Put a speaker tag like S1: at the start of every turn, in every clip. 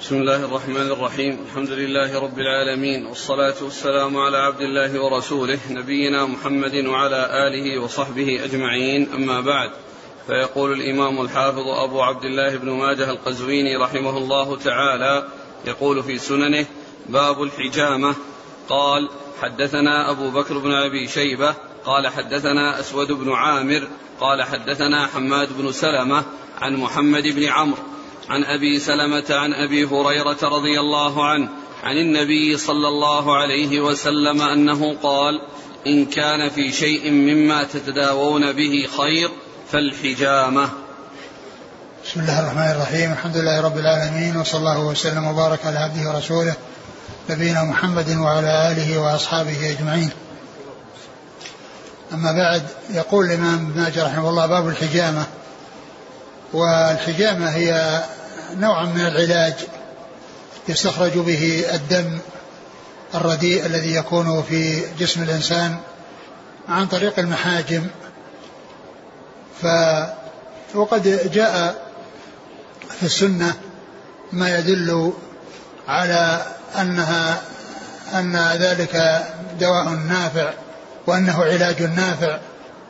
S1: بسم الله الرحمن الرحيم. الحمد لله رب العالمين والصلاة والسلام على عبد الله ورسوله نبينا محمد وعلى آله وصحبه أجمعين. أما بعد فيقول الإمام الحافظ أبو عبد الله بن ماجه القزويني رحمه الله تعالى يقول في سننه باب الحجامة. قال حدثنا أبو بكر بن أبي شيبة قال حدثنا أسود بن عامر قال حدثنا حماد بن سلمة عن محمد بن عمرو عن أبي سلمة عن أبي هريرة رضي الله عنه عن النبي صلى الله عليه وسلم أنه قال إن كان في شيء مما تتداوون به خير فالحجامة.
S2: بسم الله الرحمن الرحيم. الحمد لله رب العالمين وصلى الله وسلم وبارك على عبده ورسوله نبينا محمد وعلى آله وأصحابه أجمعين. أما بعد يقول الإمام ابن رحمه الله باب الحجامة. والحجامة هي نوع من العلاج يستخرج به الدم الرديء الذي يكون في جسم الإنسان عن طريق المحاجم. ف وقد جاء في السنة ما يدل على أنها أن ذلك دواء نافع وأنه علاج نافع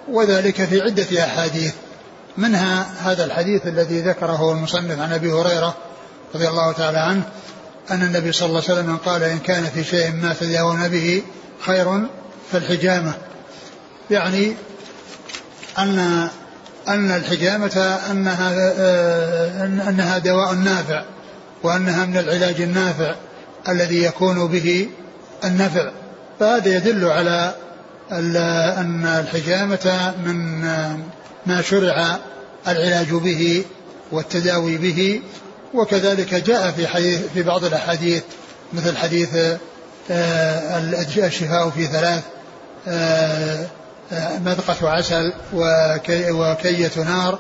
S2: وذلك في عدة أحاديث. منها هذا الحديث الذي ذكره المصنف عن أبي هريرة رضي الله تعالى عنه أن النبي صلى الله عليه وسلم قال إن كان في شيء ما تداوون به خير فالحجامة. يعني أن أن الحجامة أنها أنها دواء نافع وأنها من العلاج النافع الذي يكون به النفع فهذا يدل على أن الحجامة من ما شرع العلاج به والتداوي به وكذلك جاء في حديث في بعض الأحاديث مثل حديث آه، الشفاء في ثلاث آه، آه، مذقة عسل وكية نار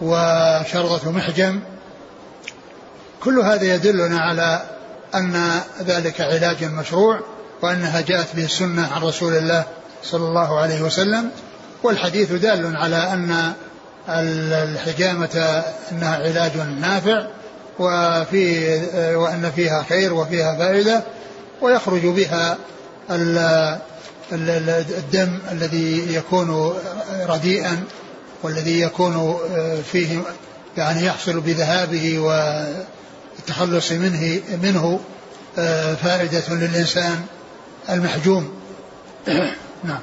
S2: وشرطة محجم. كل هذا يدلنا على أن ذلك علاج مشروع وأنها جاءت به السنة عن رسول الله صلى الله عليه وسلم والحديث دال على أن الحجامة أنها علاج نافع وفي وأن فيها خير وفيها فائدة ويخرج بها الدم الذي يكون رديئا والذي يكون فيه يعني يحصل بذهابه والتخلص منه منه فائدة للإنسان المحجوم. نعم.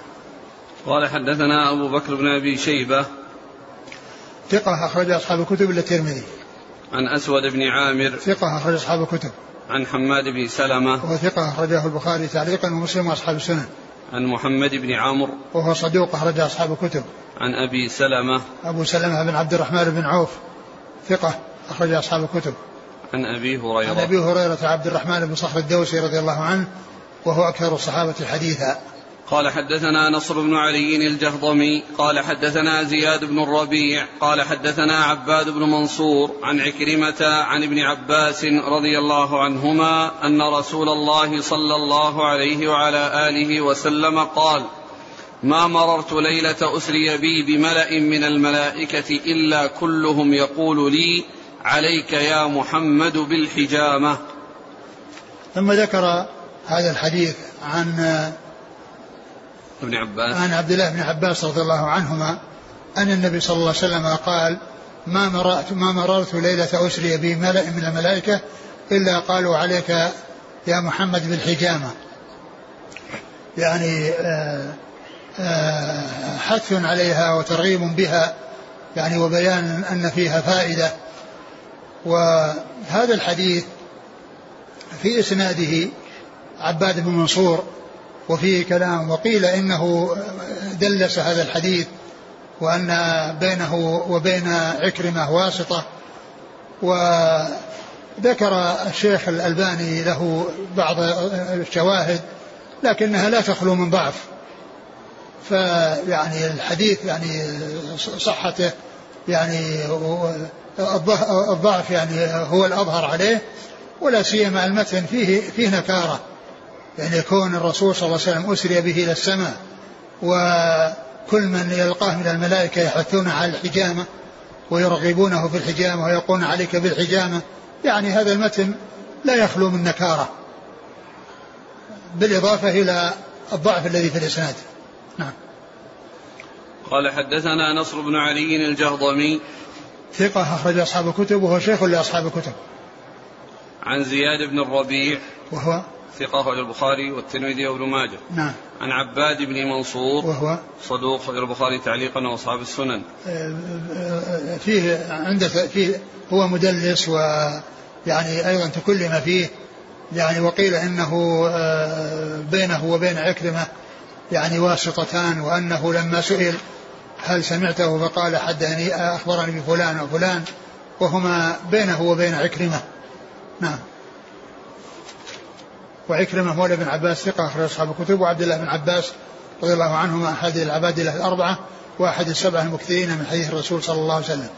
S1: قال حدثنا أبو بكر بن أبي شيبة.
S2: ثقة أخرج أصحاب الكتب إلا الترمذي.
S1: عن أسود بن عامر.
S2: ثقة أخرج أصحاب الكتب.
S1: عن حماد بن سلمة.
S2: وهو ثقة أخرجه البخاري تعليقا ومسلم وأصحاب السنن.
S1: عن محمد بن عمرو
S2: وهو صدوق أخرج أصحاب الكتب.
S1: عن أبي سلمة.
S2: أبو سلمة بن عبد الرحمن بن عوف. ثقة أخرج أصحاب الكتب.
S1: عن أبي هريرة.
S2: عن أبي هريرة عبد الرحمن بن صخر الدوسي رضي الله عنه. وهو أكثر الصحابة حديثا.
S1: قال حدثنا نصر بن علي الجهضمي قال حدثنا زياد بن الربيع قال حدثنا عباد بن منصور عن عكرمة عن ابن عباس رضي الله عنهما أن رسول الله صلى الله عليه وعلى آله وسلم قال ما مررت ليلة أسري بي بملأ من الملائكة إلا كلهم يقول لي عليك يا محمد بالحجامة.
S2: ثم ذكر هذا الحديث عن
S1: ابن عباس.
S2: عن عبد الله بن عباس رضي الله عنهما أن النبي صلى الله عليه وسلم قال ما مررت ما مررت ليلة أسري بي ملأ من الملائكة إلا قالوا عليك يا محمد بالحجامة. يعني آه، آه، حث عليها وترغيب بها يعني وبيان أن فيها فائدة. وهذا الحديث في إسناده عباد بن منصور وفيه كلام وقيل إنه دلس هذا الحديث وأن بينه وبين عكرمة واسطة وذكر الشيخ الألباني له بعض الشواهد لكنها لا تخلو من ضعف. فيعني الحديث يعني صحته يعني الضعف يعني هو الأظهر عليه ولا سيما المتن فيه فيه نكارة. يعني يكون الرسول صلى الله عليه وسلم أسري به إلى السماء وكل من يلقاه من الملائكة يحثون على الحجامة ويرغبونه في الحجامة ويقولون عليك بالحجامة. يعني هذا المتن لا يخلو من نكارة بالإضافة إلى الضعف الذي في الإسناد. نعم.
S1: قال حدثنا نصر بن علي الجهضمي.
S2: ثقة أخرج أصحاب الكتب وهو شيخ لأصحاب الكتب.
S1: عن زياد بن الربيع.
S2: وهو
S1: ثقة أخرج البخاري والترمذي وابن ماجه.
S2: نعم.
S1: عن عباد بن منصور
S2: وهو؟
S1: صدوق أخرج البخاري تعليقا وأصحاب السنن.
S2: فيه عنده فيه هو مدلس ويعني أيضا تكلم فيه. يعني وقيل إنه آه، بينه وبين عكرمة يعني واسطتان وأنه لما سئل هل سمعته فقال حدثني أخبرني بفلان وفلان وهما بينه وبين عكرمة. نعم. وعكرمة مولى بن عباس ثقة أخرج أصحاب الكتب وعبد الله بن عباس رضي الله عنهما أحد العباد الأربعة وأحد السبعة المكثرين من حديث الرسول صلى الله عليه وسلم.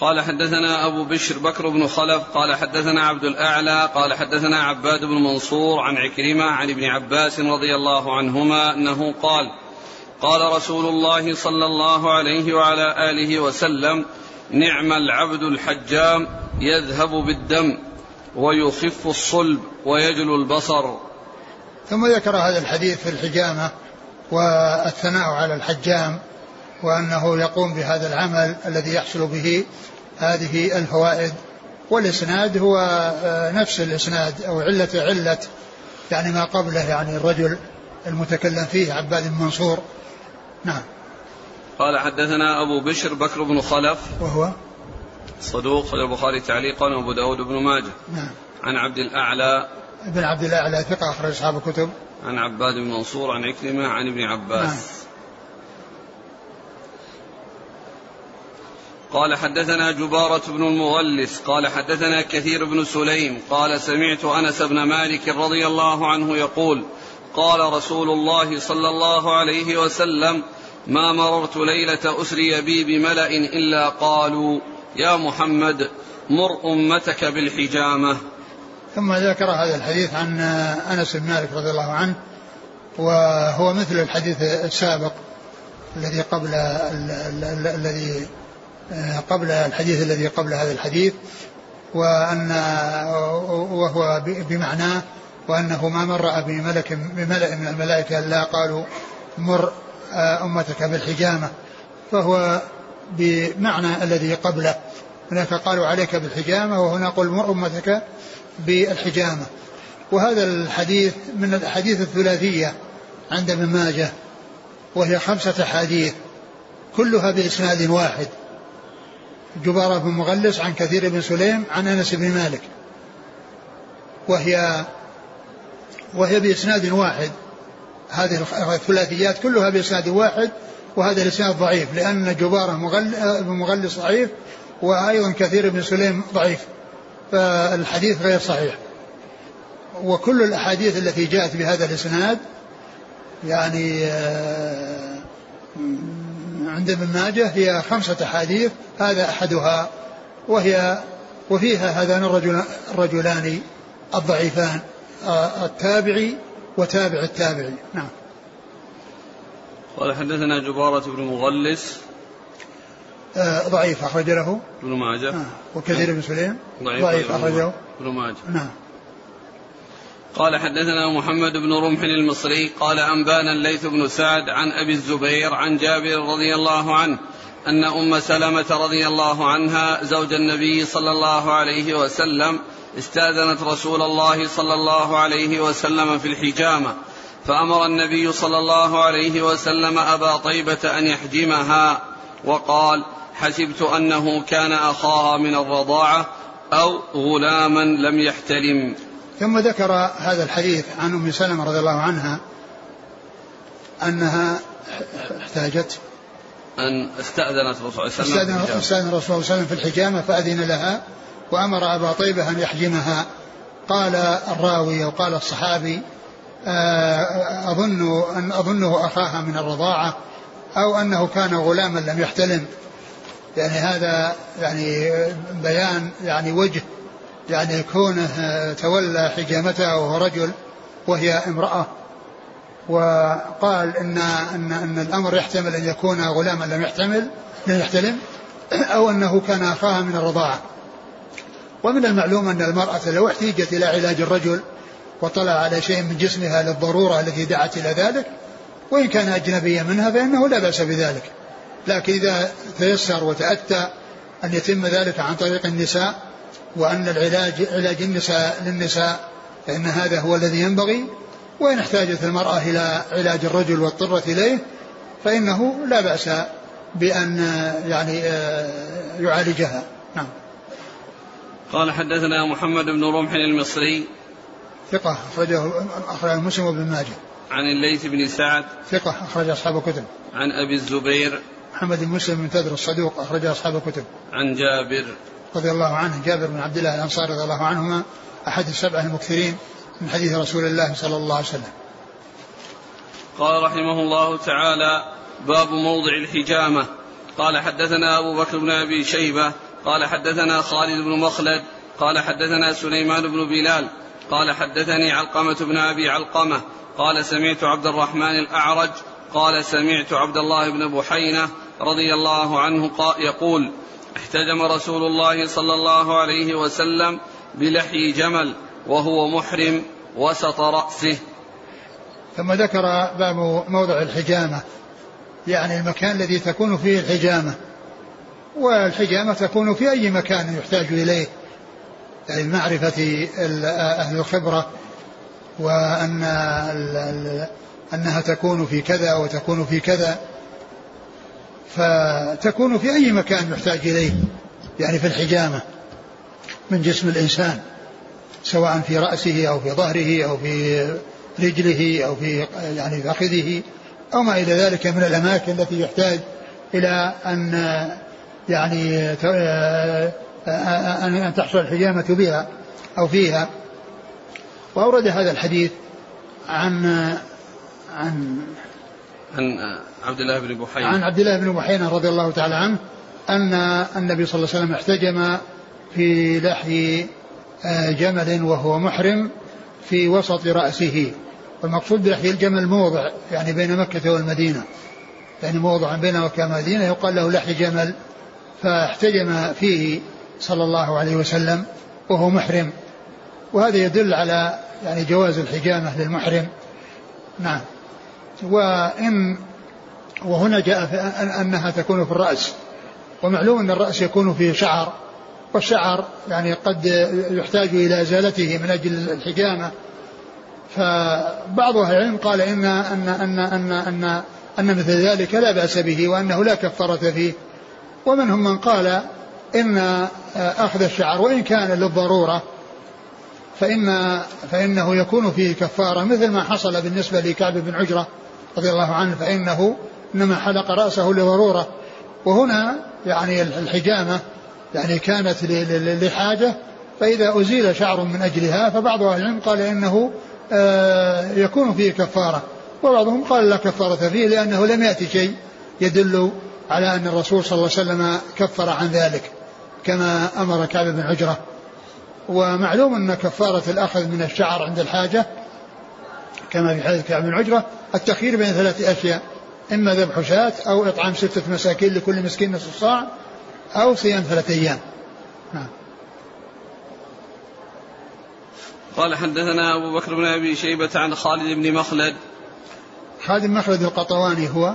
S1: قال حدثنا أبو بشر بكر بن خلف قال حدثنا عبد الأعلى قال حدثنا عباد بن منصور عن عكرمة عن ابن عباس رضي الله عنهما أنه قال قال رسول الله صلى الله عليه وعلى آله وسلم نعم العبد الحجام يذهب بالدم ويخف الصلب ويجلو البصر.
S2: ثم ذكر هذا الحديث في الحجامة والثناء على الحجام وأنه يقوم بهذا العمل الذي يحصل به هذه الفوائد. والإسناد هو آه، نفس الإسناد أو علة علة يعني ما قبله يعني الرجل المتكلم فيه عباد بن منصور. نعم.
S1: قال حدثنا أبو بشر بكر بن خلف
S2: وهو؟
S1: صدوق البخاري تعليقا وأبو داود بن ماجه.
S2: نعم.
S1: عن عبد الأعلى.
S2: ابن عبد الأعلى ثقة أخرج أصحاب الكتب.
S1: عن عباد بن منصور عن عكرمة عن ابن عباس. نعم. قال حدثنا جبارة بن المغلس قال حدثنا كثير بن سليم قال سمعت أنس بن مالك رضي الله عنه يقول قال رسول الله صلى الله عليه وسلم ما مررت ليلة أسري بي بملأ إلا قالوا يا محمد مر أمتك بالحجامة.
S2: ثم ذكر هذا الحديث عن أنس بن مالك رضي الله عنه وهو مثل الحديث السابق الذي قبل الذي قبل الحديث الذي قبل هذا الحديث وأن وهو بمعناه وأنه ما مر بملك بملأ من الملائكة إلا قالوا مر أمتك بالحجامة. فهو بمعنى الذي قبله. هناك قالوا عليك بالحجامة وهنا قل أمتك بالحجامة. وهذا الحديث من الأحاديث الثلاثية عند ابن ماجه وهي خمسة أحاديث كلها بإسناد واحد. جبارة بن مغلس عن كثير بن سليم عن أنس بن مالك. وهي وهي بإسناد واحد. هذه الثلاثيات كلها بإسناد واحد وهذا الإسناد ضعيف لأن جبارة بن مغلس ضعيف وأيضا كثير بن سليم ضعيف فالحديث غير صحيح. وكل الأحاديث التي جاءت بهذا الإسناد يعني آه، عند ابن ماجه هي خمسة أحاديث هذا أحدها وهي وفيها هذان الرجل الرجلان الضعيفان آه، التابعي وتابع التابعي. نعم.
S1: قال حدثنا جبارة بن مغلس.
S2: آه ضعيف أخرج له
S1: ابن ماجه.
S2: آه وكثير بن سليم.
S1: ضعيف, ضعيف أخرجه. ابن ماجه.
S2: نعم.
S1: قال حدثنا محمد بن رمح المصري. قال أنبانا الليث بن سعد عن أبي الزبير عن جابر رضي الله عنه أن أم سلمة رضي الله عنها زوج النبي صلى الله عليه وسلم استاذنت رسول الله صلى الله عليه وسلم في الحجامة. فأمر النبي صلى الله عليه وسلم أبا طيبة أن يحجمها وقال حسبت أنه كان أخاها من الرضاعة أو غلاما لم يحتلم
S2: ثم ذكر هذا الحديث عن أم سلمة رضي الله عنها أنها احتاجت
S1: أن استأذنت الرسول صلى الله عليه وسلم
S2: استأذن الرسول صلى الله عليه وسلم في الحجامة فأذن لها وأمر أبا طيبة أن يحجمها. قال الراوي أو قال الصحابي آه، أظن أن أظنه أخاها من الرضاعة أو أنه كان غلاما لم يحتلم. يعني هذا يعني بيان يعني وجه يعني كونه تولى حجامته وهو رجل وهي امرأة. وقال إن, إن, إن الأمر يحتمل أن يكون غلاما لم يحتمل لم يحتلم أو أنه كان أخاها من الرضاعة. ومن المعلوم أن المرأة لو احتيجت إلى علاج الرجل وطلع على شيء من جسمها للضرورة التي دعت إلى ذلك وإن كان أجنبيا منها فإنه لا بأس بذلك. لكن إذا تيسر وتأتى أن يتم ذلك عن طريق النساء وأن العلاج علاج النساء للنساء فإن هذا هو الذي ينبغي. وإن احتاجت المرأة إلى علاج الرجل واضطرت إليه فإنه لا بأس بأن يعني آه، يعالجها. نعم.
S1: قال حدثنا محمد بن رمح المصري
S2: ثقة أخرجه أخرجه مسلم وابن ماجه.
S1: عن الليث بن سعد.
S2: ثقة أخرج أصحاب الكتب.
S1: عن أبي الزبير.
S2: محمد بن مسلم بن تدر الصدوق أخرج أصحاب الكتب.
S1: عن جابر.
S2: رضي الله عنه جابر بن عبد الله الأنصاري رضي الله عنهما أحد السبعة المكثرين من حديث رسول الله صلى الله عليه وسلم.
S1: قال رحمه الله تعالى باب موضع الحجامة. قال حدثنا أبو بكر بن أبي شيبة. قال حدثنا خالد بن مخلد. قال حدثنا سليمان بن بلال. قال حدثني علقمة بن أبي علقمة قال سمعت عبد الرحمن الأعرج قال سمعت عبد الله بن بحينة رضي الله عنه يقول احتجم رسول الله صلى الله عليه وسلم بلحي جمل وهو محرم وسط رأسه.
S2: ثم ذكر باب موضع الحجامة يعني المكان الذي تكون فيه الحجامة والحجامة تكون في أي مكان يحتاج إليه. يعني معرفة أهل الخبرة وأن أنها تكون في كذا وتكون في كذا. فتكون في أي مكان يحتاج إليه يعني في الحجامة من جسم الإنسان سواء في رأسه أو في ظهره أو في رجله أو في يعني فخذه أو ما إلى ذلك من الأماكن التي يحتاج إلى أن يعني أن تحصل الحجامة بها أو فيها. وأورد هذا الحديث عن عن
S1: عن عبد الله بن بحيرة.
S2: عن عبد الله بن بحيرة رضي الله تعالى عنه أن النبي صلى الله عليه وسلم احتجم في لحي آه، جمل وهو محرم في وسط رأسه. والمقصود بلحي الجمل موضع يعني بين مكة والمدينة. يعني موضع بين مكة والمدينة يقال له لحي جمل. فاحتجم فيه صلى الله عليه وسلم وهو محرم. وهذا يدل على يعني جواز الحجامة للمحرم. نعم. وإن وهنا جاء أنها تكون في الرأس. ومعلوم أن الرأس يكون فيه شعر. والشعر يعني قد يحتاج إلى إزالته من أجل الحجامة. فبعض أهل العلم قال إن أن أن أن أن أن مثل ذلك لا بأس به وأنه لا كفارة فيه. ومنهم من قال إن أخذ الشعر وإن كان للضرورة فإن فإنه يكون فيه كفارة مثل ما حصل بالنسبة لكعب بن عجرة رضي الله عنه فإنه إنما حلق رأسه لضرورة. وهنا يعني الحجامة يعني كانت لحاجة فإذا أزيل شعر من أجلها فبعض أهل العلم قال إنه آه، يكون فيه كفارة. وبعضهم قال لا كفارة فيه لأنه لم يأتي شيء يدل على أن الرسول صلى الله عليه وسلم كفر عن ذلك. كما أمر كعب بن عجرة. ومعلوم أن كفارة الأخذ من الشعر عند الحاجة كما في حديث كعب بن عجرة التخيير بين ثلاثة أشياء. إما ذبح شاة أو إطعام ستة مساكين لكل مسكين نصف صاع أو صيام ثلاثة أيام. نعم.
S1: قال حدثنا أبو بكر بن أبي شيبة عن خالد بن مخلد.
S2: خالد بن مخلد القطواني هو.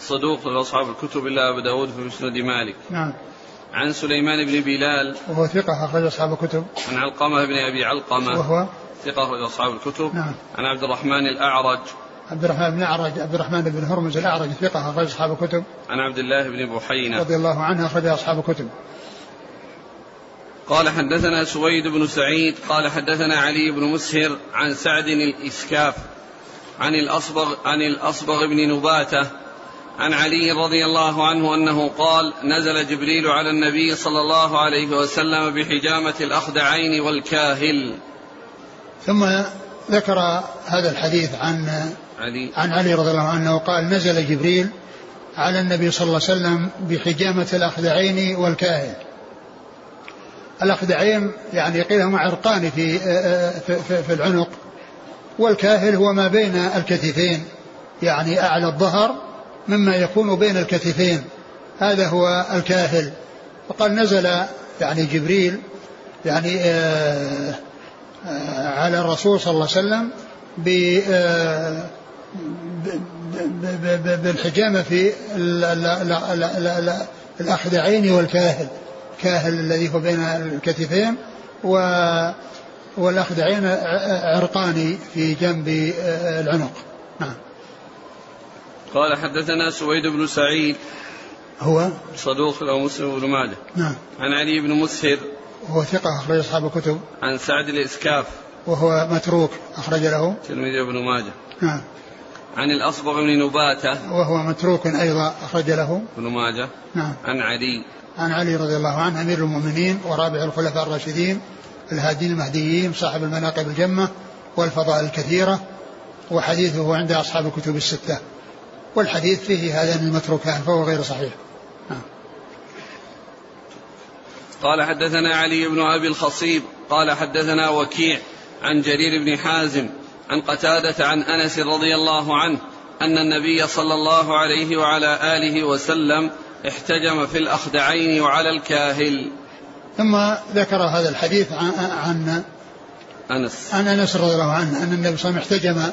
S1: صدوق لأصحاب الكتب إلا أبو داود في مسند مالك.
S2: نعم.
S1: عن سليمان بن بلال
S2: وهو ثقة أخرج أصحاب الكتب.
S1: عن علقمة بن أبي علقمة.
S2: وهو؟
S1: ثقة أخرج أصحاب الكتب.
S2: نعم.
S1: عن عبد الرحمن الأعرج.
S2: عبد الرحمن بن أعرج عبد الرحمن بن هرمز الأعرج ثقة أخرج أصحاب الكتب.
S1: عن عبد الله بن بحينة.
S2: رضي الله عنه أخرج أصحاب الكتب.
S1: قال حدثنا سويد بن سعيد قال حدثنا علي بن مسهر عن سعد الإسكاف عن الأصبغ عن الأصبغ بن نباتة عن علي رضي الله عنه أنه قال نزل جبريل على النبي صلى الله عليه وسلم بحجامة الأخدعين والكاهل.
S2: ثم ذكر هذا الحديث عن
S1: علي.
S2: عن علي رضي الله عنه قال نزل جبريل على النبي صلى الله عليه وسلم بحجامة الأخدعين والكاهل. الأخدعين يعني قيل هما عرقان في, في, في, العنق والكاهل هو ما بين الكتفين يعني أعلى الظهر مما يكون بين الكتفين. هذا هو الكاهل. فقال نزل يعني جبريل يعني آه، آه، على الرسول صلى الله عليه وسلم آه، بالحجامة في الأخدعين والكاهل. كاهل الذي هو بين الكتفين و والأخدعين عرقان في جنب العنق. نعم.
S1: قال حدثنا سويد بن سعيد.
S2: هو؟
S1: صدوق له مسلم بن ماجه.
S2: نعم.
S1: عن علي بن مسهر.
S2: وهو ثقة أخرج أصحاب الكتب.
S1: عن سعد الإسكاف.
S2: وهو متروك أخرج له.
S1: تلميذ ابن ماجه.
S2: نعم.
S1: عن الأصبغ بن نباتة.
S2: وهو متروك أيضا أخرج له.
S1: ابن ماجه.
S2: نعم.
S1: عن علي.
S2: عن علي رضي الله عنه أمير المؤمنين ورابع الخلفاء الراشدين الهادين المهديين صاحب المناقب الجمة والفضائل الكثيرة وحديثه عند أصحاب الكتب الستة. والحديث فيه هذان المتروكان فهو غير صحيح. نعم.
S1: قال حدثنا علي بن أبي الخصيب قال حدثنا وكيع عن جرير بن حازم عن قتادة عن أنس رضي الله عنه أن النبي صلى الله عليه وعلى آله وسلم احتجم في الأخدعين وعلى الكاهل.
S2: ثم ذكر هذا الحديث عن, عن
S1: أنس.
S2: عن أنس رضي الله عنه أن النبي صلى الله عليه وسلم احتجم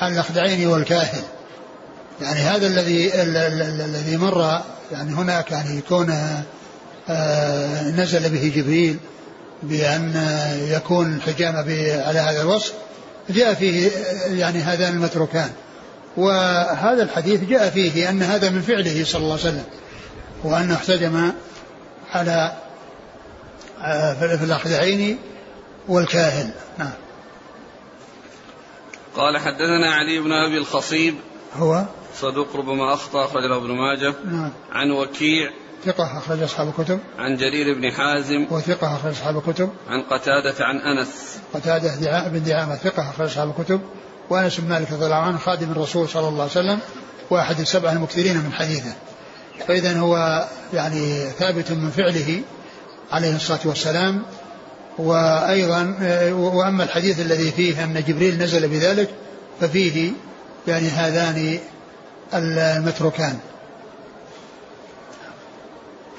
S2: على الأخدعين والكاهل. يعني هذا الذي الذي مر يعني هناك يعني يكون آه، نزل به جبريل بأن يكون الحجامة على هذا الوصف. جاء فيه يعني هذان المتروكان. وهذا الحديث جاء فيه أن هذا من فعله صلى الله عليه وسلم وأنه احتجم على آه، في الأخذعين والكاهل نعم.
S1: قال حدثنا علي بن أبي الخصيب.
S2: هو؟
S1: صدوق ربما أخطأ أخرج له ابن ماجه.
S2: نعم.
S1: عن وكيع.
S2: ثقة أخرج أصحاب الكتب.
S1: عن جرير بن حازم.
S2: وثقة أخرج أصحاب الكتب.
S1: عن قتادة عن أنس.
S2: قتادة بن دعامة ثقة أخرج أصحاب الكتب. وأنس بن مالك رضي الله عنه خادم الرسول صلى الله عليه وسلم. وأحد السبعة المكثرين من حديثه. فإذا هو يعني ثابت من فعله عليه الصلاة والسلام. وأيضا وأما الحديث الذي فيه أن جبريل نزل بذلك ففيه يعني هذان المتروكان.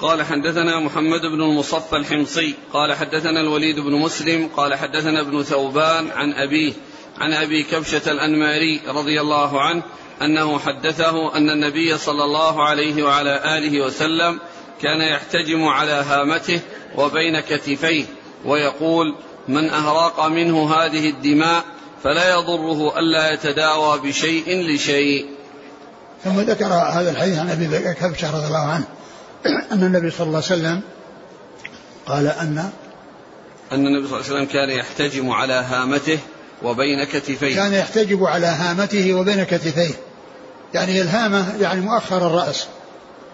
S1: قال حدثنا محمد بن المصفى الحمصي قال حدثنا الوليد بن مسلم قال حدثنا ابن ثوبان عن أبيه عن أبي كبشة الأنماري رضي الله عنه أنه حدثه أن النبي صلى الله عليه وعلى آله وسلم كان يحتجم على هامته وبين كتفيه ويقول من أهراق منه هذه الدماء فلا يضره ألا يتداوى بشيء لشيء.
S2: ثم ذكر هذا الحديث عن أبي كبشة رضي الله عنه أن النبي صلى الله عليه وسلم قال أن
S1: أن النبي صلى الله عليه وسلم كان يحتجم على هامته وبين كتفيه.
S2: كان يحتجب على هامته وبين كتفيه. يعني الهامة يعني مؤخر الرأس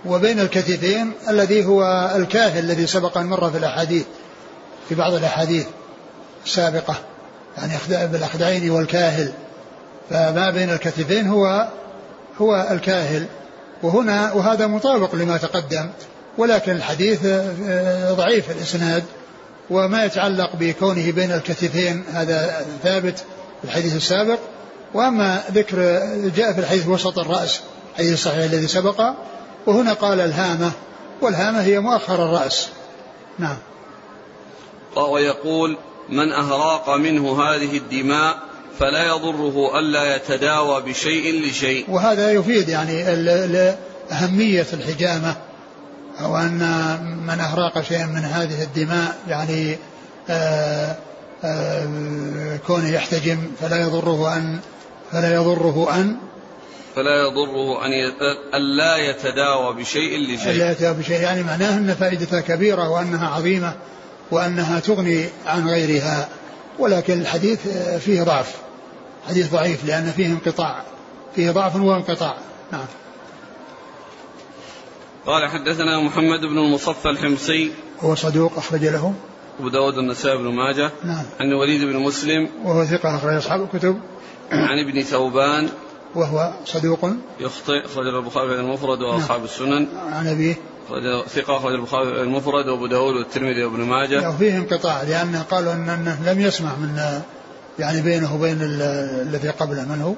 S2: وبين الكتفين الذي هو الكاهل الذي سبق أن مر في الأحاديث في بعض الأحاديث السابقة يعني بالأخدعين والكاهل. فما بين الكتفين هو هو الكاهل. وهنا وهذا مطابق لما تقدم ولكن الحديث آه، ضعيف الإسناد وما يتعلق بكونه بين الكتفين هذا ثابت في الحديث السابق. وأما ذكر جاء في الحديث وسط الرأس الحديث الصحيح الذي سبق. وهنا قال الهامة والهامة هي مؤخر الرأس. نعم.
S1: ويقول من أهراق منه هذه الدماء فلا يضره ألا يتداوى بشيء لشيء.
S2: وهذا يفيد يعني أهمية الحجامة أو أن من أهراق شيئا من هذه الدماء يعني آآ آآ كونه يحتجم فلا يضره أن فلا يضره أن
S1: فلا يضره أن أن لا يتداوى بشيء لشيء.
S2: لا يتداوى بشيء. يعني معناه أن فائدتها كبيرة وأنها عظيمة وأنها تغني عن غيرها. ولكن الحديث فيه ضعف. حديث ضعيف لأن فيه انقطاع فيه ضعف وانقطاع. نعم.
S1: قال حدثنا محمد بن المصفى الحمصي.
S2: هو صدوق أخرج له.
S1: أبو داود النسائي بن ماجه.
S2: نعم.
S1: عن وليد بن مسلم.
S2: وهو ثقة أخرج أصحاب الكتب.
S1: عن ابن ثوبان.
S2: وهو صدوق.
S1: يخطئ أخرج البخاري المفرد وأصحاب نعم. السنن.
S2: عن أبيه.
S1: ثقة أخرج البخاري المفرد وأبو داود والترمذي وابن ماجه.
S2: وفيه انقطاع لأن قالوا أن أنه لم يسمع من يعني بينه وبين الذي قبله من هو؟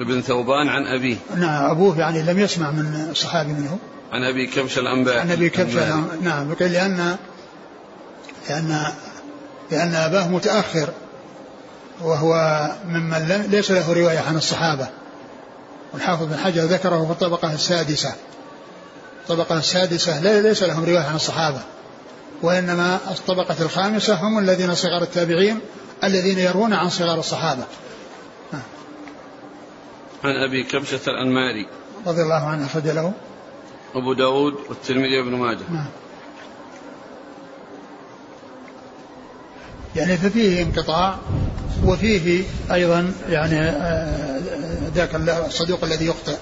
S1: ابن ثوبان عن أبيه.
S2: نعم أبوه يعني لم يسمع من الصحابي منه
S1: عن أبي كبش الأنباء.
S2: عن أبي كبش نعم قيل لأن لأن لأن أباه متأخر وهو ممن ليس له رواية عن الصحابة. والحافظ بن حجر ذكره في الطبقة السادسة. الطبقة السادسة ليس لهم رواية عن الصحابة. وإنما الطبقة الخامسة هم الذين صغار التابعين الذين يروون عن صغار الصحابة.
S1: عن أبي كبشة الأنماري.
S2: رضي الله عنه أخرج له.
S1: أبو داود والترمذي وابن ماجه.
S2: نعم يعني ففيه انقطاع وفيه أيضا يعني آه، ذاك الصدوق الذي يخطئ.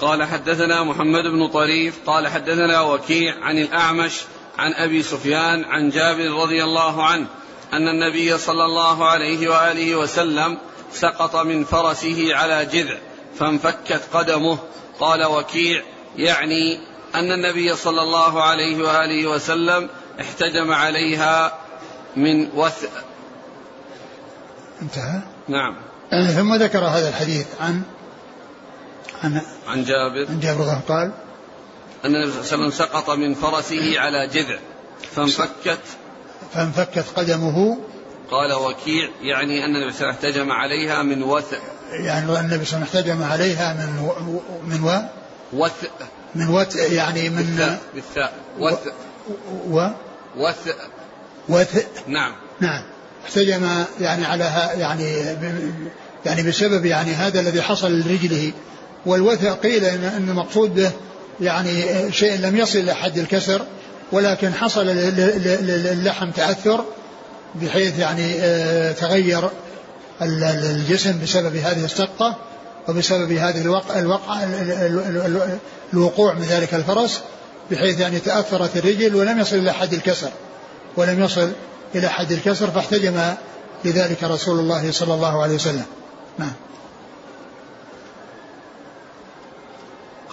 S1: قال حدثنا محمد بن طريف قال حدثنا وكيع عن الأعمش عن أبي سفيان عن جابر رضي الله عنه أن النبي صلى الله عليه وآله وسلم سقط من فرسه على جذع فانفكت قدمه. قال وكيع يعني أن النبي صلى الله عليه وآله وسلم احتجم عليها من وث.
S2: انتهى؟
S1: نعم.
S2: ثم ذكر هذا الحديث عن
S1: عن عن جابر.
S2: عن جابر قال
S1: أن النبي صلى الله عليه وسلم سقط من فرسه على جذع فانفكت.
S2: فانفكت قدمه.
S1: قال وكيع يعني أن النبي صلى الله عليه وسلم احتجم عليها من وث
S2: يعني النبي صلى الله عليه وسلم احتجم عليها من و من و
S1: وث
S2: من وث يعني من
S1: بالثاء, بالثاء وث
S2: و
S1: وث
S2: وث
S1: نعم.
S2: نعم. احتجم يعني على يعني يعني بسبب يعني هذا الذي حصل لرجله. والوثق قيل ان المقصود به يعني شيء لم يصل إلى حد الكسر ولكن حصل للحم تأثر بحيث يعني آه، تغير الجسم بسبب هذه السقطة وبسبب هذه الوقع, الوقع الوقوع من ذلك الفرس بحيث يعني تأثرت الرجل ولم يصل إلى حد الكسر. ولم يصل إلى حد الكسر فاحتجم لذلك رسول الله صلى الله عليه وسلم. نعم.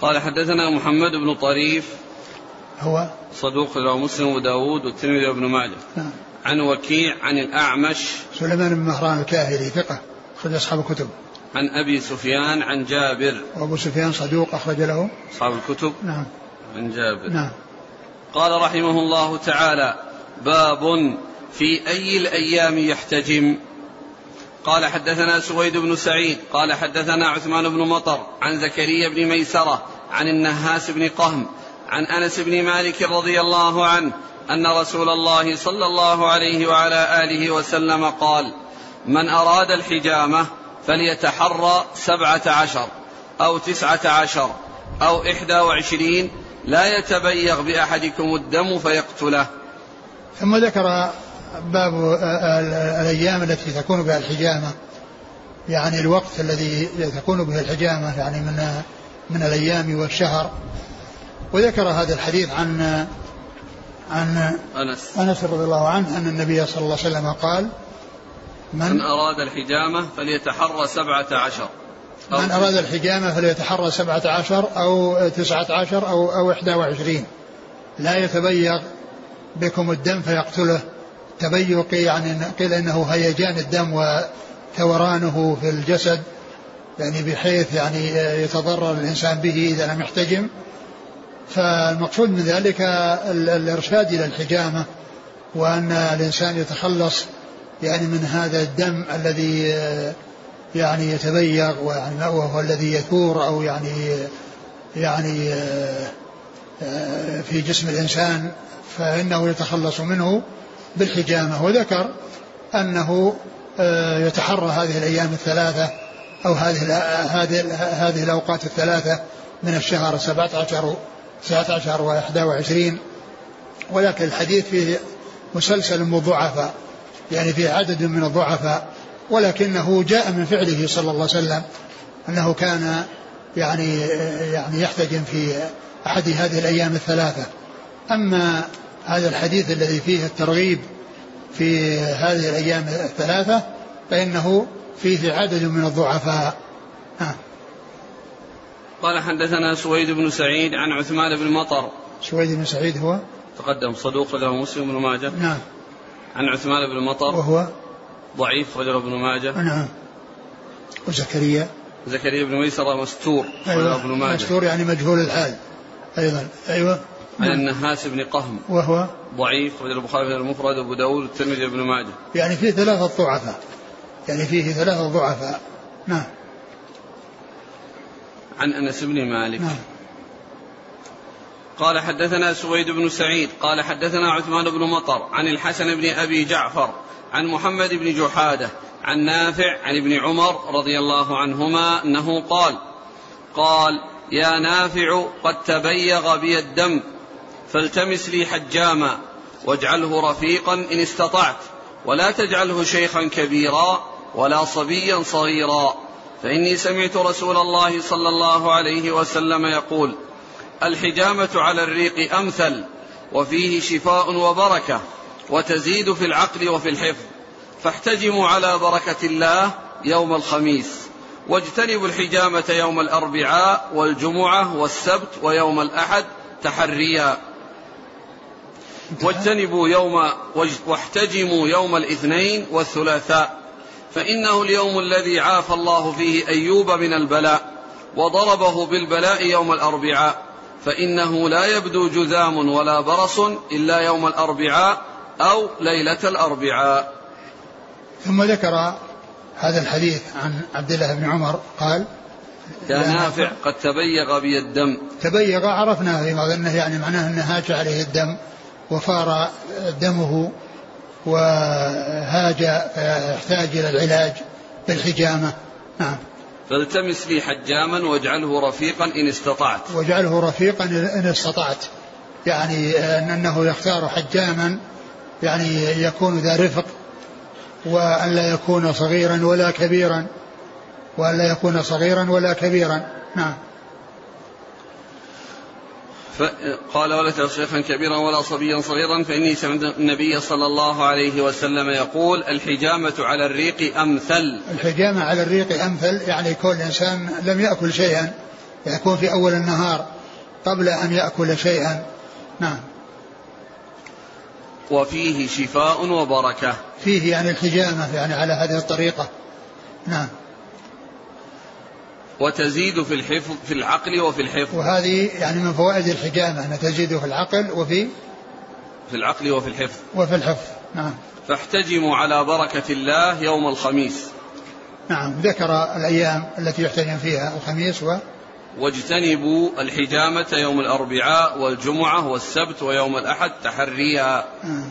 S1: قال حدثنا محمد بن طريف
S2: هو
S1: صدوق له مسلم وداود والترمذي وابن ماجه.
S2: نعم.
S1: عن وكيع عن الأعمش
S2: سليمان بن مهران الكاهلي ثقة أخرج أصحاب الكتب.
S1: عن أبي سفيان عن جابر.
S2: وأبو سفيان صدوق أخرج له.
S1: أصحاب الكتب؟
S2: نعم.
S1: عن جابر.
S2: نعم.
S1: قال رحمه الله تعالى باب في أي الأيام يحتجم. قال حدثنا سويد بن سعيد قال حدثنا عثمان بن مطر عن زكريا بن ميسرة عن النهاس بن قهم عن أنس بن مالك رضي الله عنه أن رسول الله صلى الله عليه وعلى آله وسلم قال من أراد الحجامة فليتحرى سبعة عشر أو تسعة عشر أو إحدى وعشرين لا يتبيغ بأحدكم الدم فيقتله.
S2: ثم ذكر باب الأيام التي تكون بها الحجامة. يعني الوقت الذي تكون به الحجامة يعني من من الأيام والشهر. وذكر هذا الحديث عن عن
S1: أنس.
S2: أنس رضي الله عنه أن النبي صلى الله عليه وسلم قال
S1: من, من أراد الحجامة فليتحرى سبعة عشر.
S2: من أراد الحجامة فليتحرى سبعة عشر أو تسعة عشر أو أو إحدى وعشرين. لا يتبيغ بكم الدم فيقتله. تبيق يعني قيل إنه هيجان الدم وثورانه في الجسد يعني بحيث يعني يتضرر الإنسان به إذا لم يحتجم. فالمقصود من ذلك الإرشاد إلى الحجامة وأن الإنسان يتخلص يعني من هذا الدم الذي يعني يتبيغ وهو الذي يثور أو يعني يعني في جسم الإنسان فإنه يتخلص منه. بالحجامة وذكر أنه آه، يتحرى هذه الأيام الثلاثة أو هذه هذه الأوقات الثلاثة من الشهر سبعة عشر تسعة عشر وإحدى وعشرين ولكن الحديث فيه مسلسل بالضعفاء يعني فيه عدد من الضعفاء ولكنه جاء من فعله صلى الله عليه وسلم أنه كان يعني يعني يحتجم في أحد هذه الأيام الثلاثة. أما هذا الحديث الذي فيه الترغيب في هذه الأيام الثلاثة فإنه فيه عدد من الضعفاء.
S1: قال حدثنا سويد بن سعيد عن عثمان بن مطر.
S2: سويد بن سعيد هو؟
S1: تقدم صدوق له مسلم بن ماجه.
S2: نعم.
S1: عن عثمان بن مطر.
S2: وهو؟
S1: ضعيف رجل ابن ماجه.
S2: نعم. وزكريا؟
S1: زكريا بن ميسرة مستور.
S2: أيوة.
S1: ابن ماجه.
S2: مستور يعني مجهول الحال. أيضا. أيوة.
S1: عن النهاس بن قهم.
S2: وهو
S1: ضعيف رجل البخاري في المفرد أبو داود والترمذي بن ماجه.
S2: يعني فيه ثلاثة ضعفاء. يعني فيه ثلاثة ضعفاء. نعم.
S1: عن أنس بن مالك.
S2: نعم.
S1: قال حدثنا سويد بن سعيد. قال حدثنا عثمان بن مطر عن الحسن بن أبي جعفر عن محمد بن جحادة عن نافع عن ابن عمر رضي الله عنهما أنه قال قال يا نافع قد تبيغ بي الدم فالتمس لي حجاما واجعله رفيقا إن استطعت ولا تجعله شيخا كبيرا ولا صبيا صغيرا. فإني سمعت رسول الله صلى الله عليه وسلم يقول الحجامة على الريق أمثل وفيه شفاء وبركة وتزيد في العقل وفي الحفظ. فاحتجموا على بركة الله يوم الخميس واجتنبوا الحجامة يوم الأربعاء والجمعة والسبت ويوم الأحد تحريا. واجتنبوا يوم واحتجموا يوم الاثنين والثلاثاء فإنه اليوم الذي عافى الله فيه أيوب من البلاء وضربه بالبلاء يوم الأربعاء فإنه لا يبدو جذام ولا برص إلا يوم الأربعاء أو ليلة الأربعاء.
S2: ثم ذكر هذا الحديث عن عبد الله بن عمر قال
S1: يا نافع قد تبيغ بي الدم.
S2: تبيغ عرفنا في أنه يعني معناه أنه هاج عليه الدم. وفار دمه وهاج فيحتاج إلى العلاج بالحجامة. نعم.
S1: فالتمس لي حجاما واجعله رفيقا إن استطعت.
S2: واجعله رفيقا إن استطعت. يعني أنه يختار حجاما يعني يكون ذا رفق وأن لا يكون صغيرا ولا كبيرا وأن لا يكون صغيرا ولا كبيرا. نعم.
S1: قال ولا شيخا كبيرا ولا صبيا صغيرا فإني سمعت النبي صلى الله عليه وسلم يقول الحجامة على الريق أمثل.
S2: الحجامة على الريق أمثل يعني كل إنسان لم يأكل شيئا يكون في أول النهار قبل أن يأكل شيئا. نعم.
S1: وفيه شفاء وبركة.
S2: فيه يعني الحجامة يعني على هذه الطريقة. نعم.
S1: وتزيد في الحفظ في العقل وفي الحفظ.
S2: وهذه يعني من فوائد الحجامة أنها تزيد في العقل وفي
S1: في العقل وفي الحفظ.
S2: وفي الحفظ. نعم.
S1: فاحتجموا على بركة الله يوم الخميس.
S2: نعم. ذكر الأيام التي يحتجم فيها الخميس و
S1: واجتنبوا الحجامة يوم الأربعاء والجمعة والسبت ويوم الأحد تحريا.
S2: آه.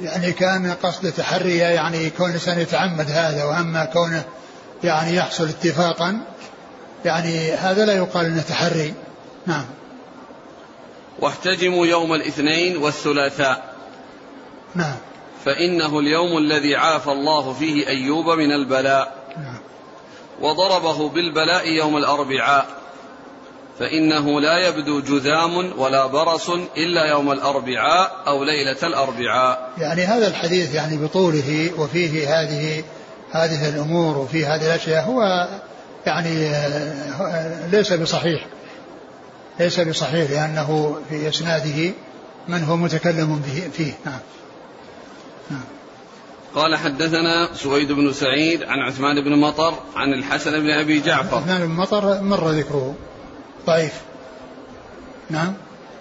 S2: يعني كان قصد تحريا يعني كون الإنسان يتعمد هذا وأما كونه يعني يحصل اتفاقا يعني هذا لا يقال إنه تحري. نعم.
S1: واحتجموا يوم الاثنين والثلاثاء.
S2: نعم.
S1: فإنه اليوم الذي عافى الله فيه أيوب من البلاء. نعم. وضربه بالبلاء يوم الأربعاء. فإنه لا يبدو جذام ولا برص إلا يوم الأربعاء أو ليلة الأربعاء.
S2: يعني هذا الحديث يعني بطوله وفيه هذه هذه الأمور وفي هذه الأشياء هو يعني ليس بصحيح. ليس بصحيح لأنه في إسناده من هو متكلم به فيه. نعم.
S1: نعم. قال حدثنا سويد بن سعيد عن عثمان بن مطر عن الحسن بن أبي جعفر.
S2: عثمان بن مطر مر ذكره. ضعيف. نعم.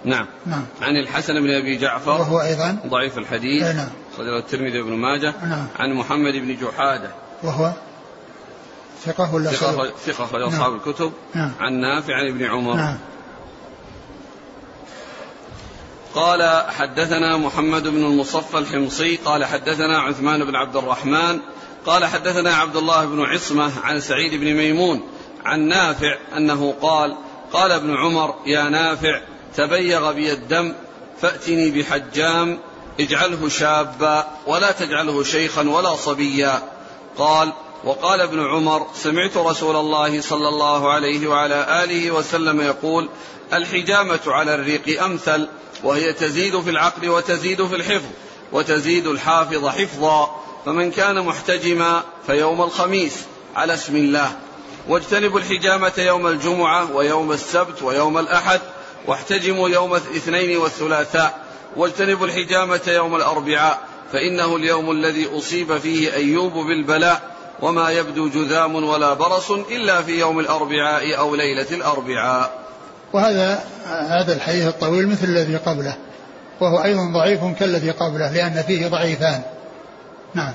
S1: نعم. نعم. عن الحسن بن أبي جعفر.
S2: وهو أيضا.
S1: ضعيف الحديث.
S2: نعم.
S1: صدر الترمذي وابن ماجه.
S2: نعم.
S1: عن محمد بن جحادة.
S2: وهو ثقة ولا
S1: ثقة ثقة أخرج أصحاب نعم. الكتب
S2: نعم.
S1: عن نافع عن ابن عمر
S2: نعم.
S1: قال حدثنا محمد بن المصفى الحمصي قال حدثنا عثمان بن عبد الرحمن قال حدثنا عبد الله بن عصمة عن سعيد بن ميمون عن نافع أنه قال قال ابن عمر يا نافع تبيغ بي الدم فأتني بحجام اجعله شابا ولا تجعله شيخا ولا صبيا قال وقال ابن عمر سمعت رسول الله صلى الله عليه وعلى آله وسلم يقول الحجامة على الريق أمثل وهي تزيد في العقل وتزيد في الحفظ وتزيد الحافظ حفظا فمن كان محتجما فيوم الخميس على اسم الله. واجتنبوا الحجامة يوم الجمعة ويوم السبت ويوم الأحد واحتجموا يوم الاثنين والثلاثاء واجتنبوا الحجامة يوم الأربعاء فإنه اليوم الذي أصيب فيه أيوب بالبلاء وما يبدو جذام ولا برص إلا في يوم الأربعاء أو ليلة الأربعاء.
S2: وهذا هذا الحديث الطويل مثل الذي قبله وهو أيضا ضعيف كالذي قبله لأن فيه ضعيفان. نعم.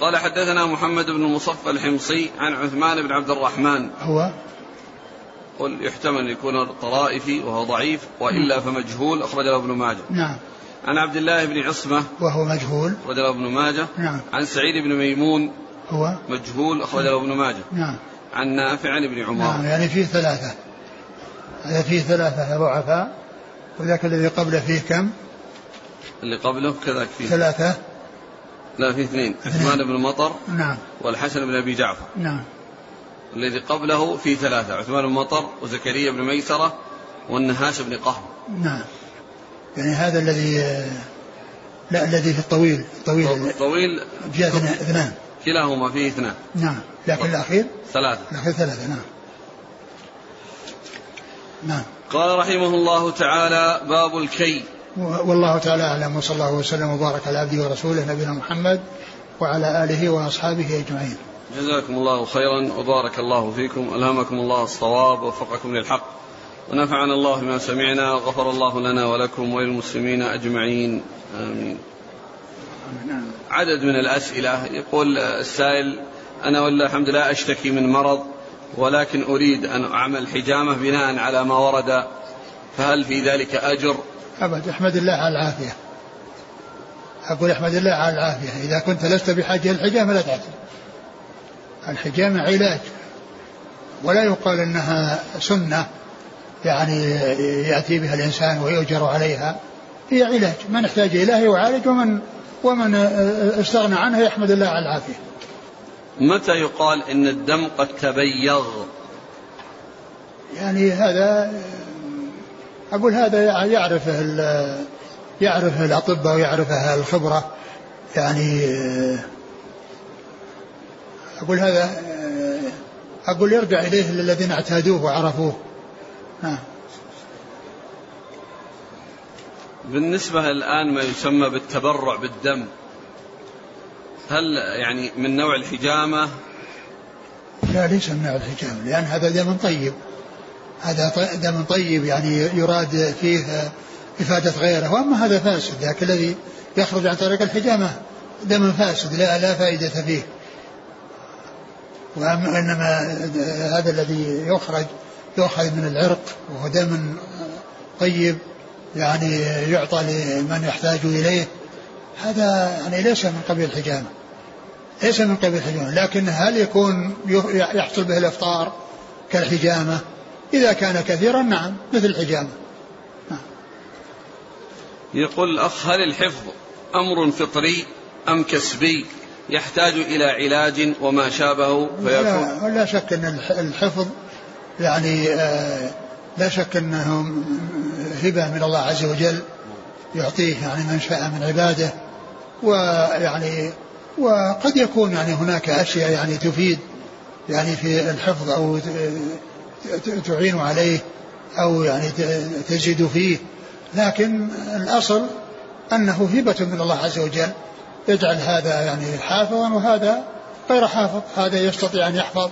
S1: قال حدثنا محمد بن المصفى الحمصي عن عثمان بن عبد الرحمن.
S2: هو؟
S1: قل يحتمل يكون الطرائفي وهو ضعيف وإلا فمجهول اخرج له ابن ماجه.
S2: نعم.
S1: عن عبد الله بن عصمة
S2: وهو مجهول
S1: اخرج له ابن ماجه.
S2: نعم.
S1: عن سعيد بن ميمون
S2: هو
S1: مجهول اخرج له ابن ماجه.
S2: نعم.
S1: عن نافع عن ابن عمر.
S2: نعم يعني فيه ثلاثة. هذا فيه ثلاثة ضعفاء وذاك الذي قبله فيه كم؟
S1: اللي قبله كذاك فيه
S2: ثلاثة
S1: لا فيه اثنين عثمان بن مطر
S2: نعم
S1: والحسن بن أبي جعفر
S2: نعم
S1: الذي قبله فيه ثلاثة عثمان بن مطر وزكريا بن ميسرة والنهاش بن قهم
S2: نعم يعني هذا الذي لا الذي في الطويل الطويل
S1: الطويل
S2: جاء اثنان.
S1: كلاهما فيه اثنان.
S2: نعم. لكن الأخير؟
S1: ثلاثة.
S2: الأخير ثلاثة نعم.
S1: نعم. قال رحمه الله تعالى باب الكي.
S2: والله تعالى أعلم وصلى الله وسلم وبارك على عبده ورسوله نبينا محمد وعلى آله وأصحابه أجمعين.
S1: جزاكم الله خيرا وبارك الله فيكم. ألهمكم الله الصواب ووفقكم للحق. ونفعنا الله بما سمعنا وغفر الله لنا ولكم وللمسلمين أجمعين. آمين. عدد من الأسئلة. يقول السائل أنا والله الحمد لله أشتكي من مرض ولكن أريد أن أعمل حجامة بناء على ما ورد. فهل في ذلك أجر؟
S2: أبد أحمد الله على العافية. أقول أحمد الله على العافية. إذا كنت لست بحاجة للحجامة لا تعتل الحجامة علاج. ولا يقال إنها سنة. يعني يأتي بها الإنسان ويؤجر عليها هي علاج من احتاج اليها يعالج ومن ومن استغنى عنها يحمد الله على العافية.
S1: متى يقال إن الدم قد تبيض؟
S2: يعني هذا أقول هذا يعرفه يعرفه الأطباء ويعرفه الخبرة يعني أقول هذا أقول يرجع إليه الذين اعتادوه وعرفوه
S1: بالنسبة الآن ما يسمى بالتبرع بالدم هل يعني من نوع الحجامة؟
S2: لا ليس من نوع الحجامة لأن هذا دم طيب. هذا دم طيب يعني يراد فيه إفادة غيره وأما هذا فاسد ذاك الذي يخرج عن طريق الحجامة دم فاسد لا لا فائدة فيه. وإنما هذا الذي يخرج يؤخذ من العرق وهو دم طيب يعني يعطى لمن يحتاج إليه. هذا يعني ليس من قبيل الحجامة ليس من قبيل الحجامة لكن هل يكون يحصل به الإفطار كالحجامة؟ إذا كان كثيرا نعم مثل الحجامة. نعم.
S1: يقول الأخ هل الحفظ أمر فطري أم كسبي؟ يحتاج إلى علاج وما شابه؟
S2: فيكون لا, لا شك أن الحفظ يعني آه، لا شك أنه هبة من الله عز وجل يعطيه يعني من شاء من عباده. ويعني وقد يكون يعني هناك أشياء يعني تفيد يعني في الحفظ أو تعين عليه أو يعني تزيد فيه. لكن الأصل أنه هبة من الله عز وجل يجعل هذا يعني حافظا وهذا غير حافظ هذا يستطيع أن يحفظ.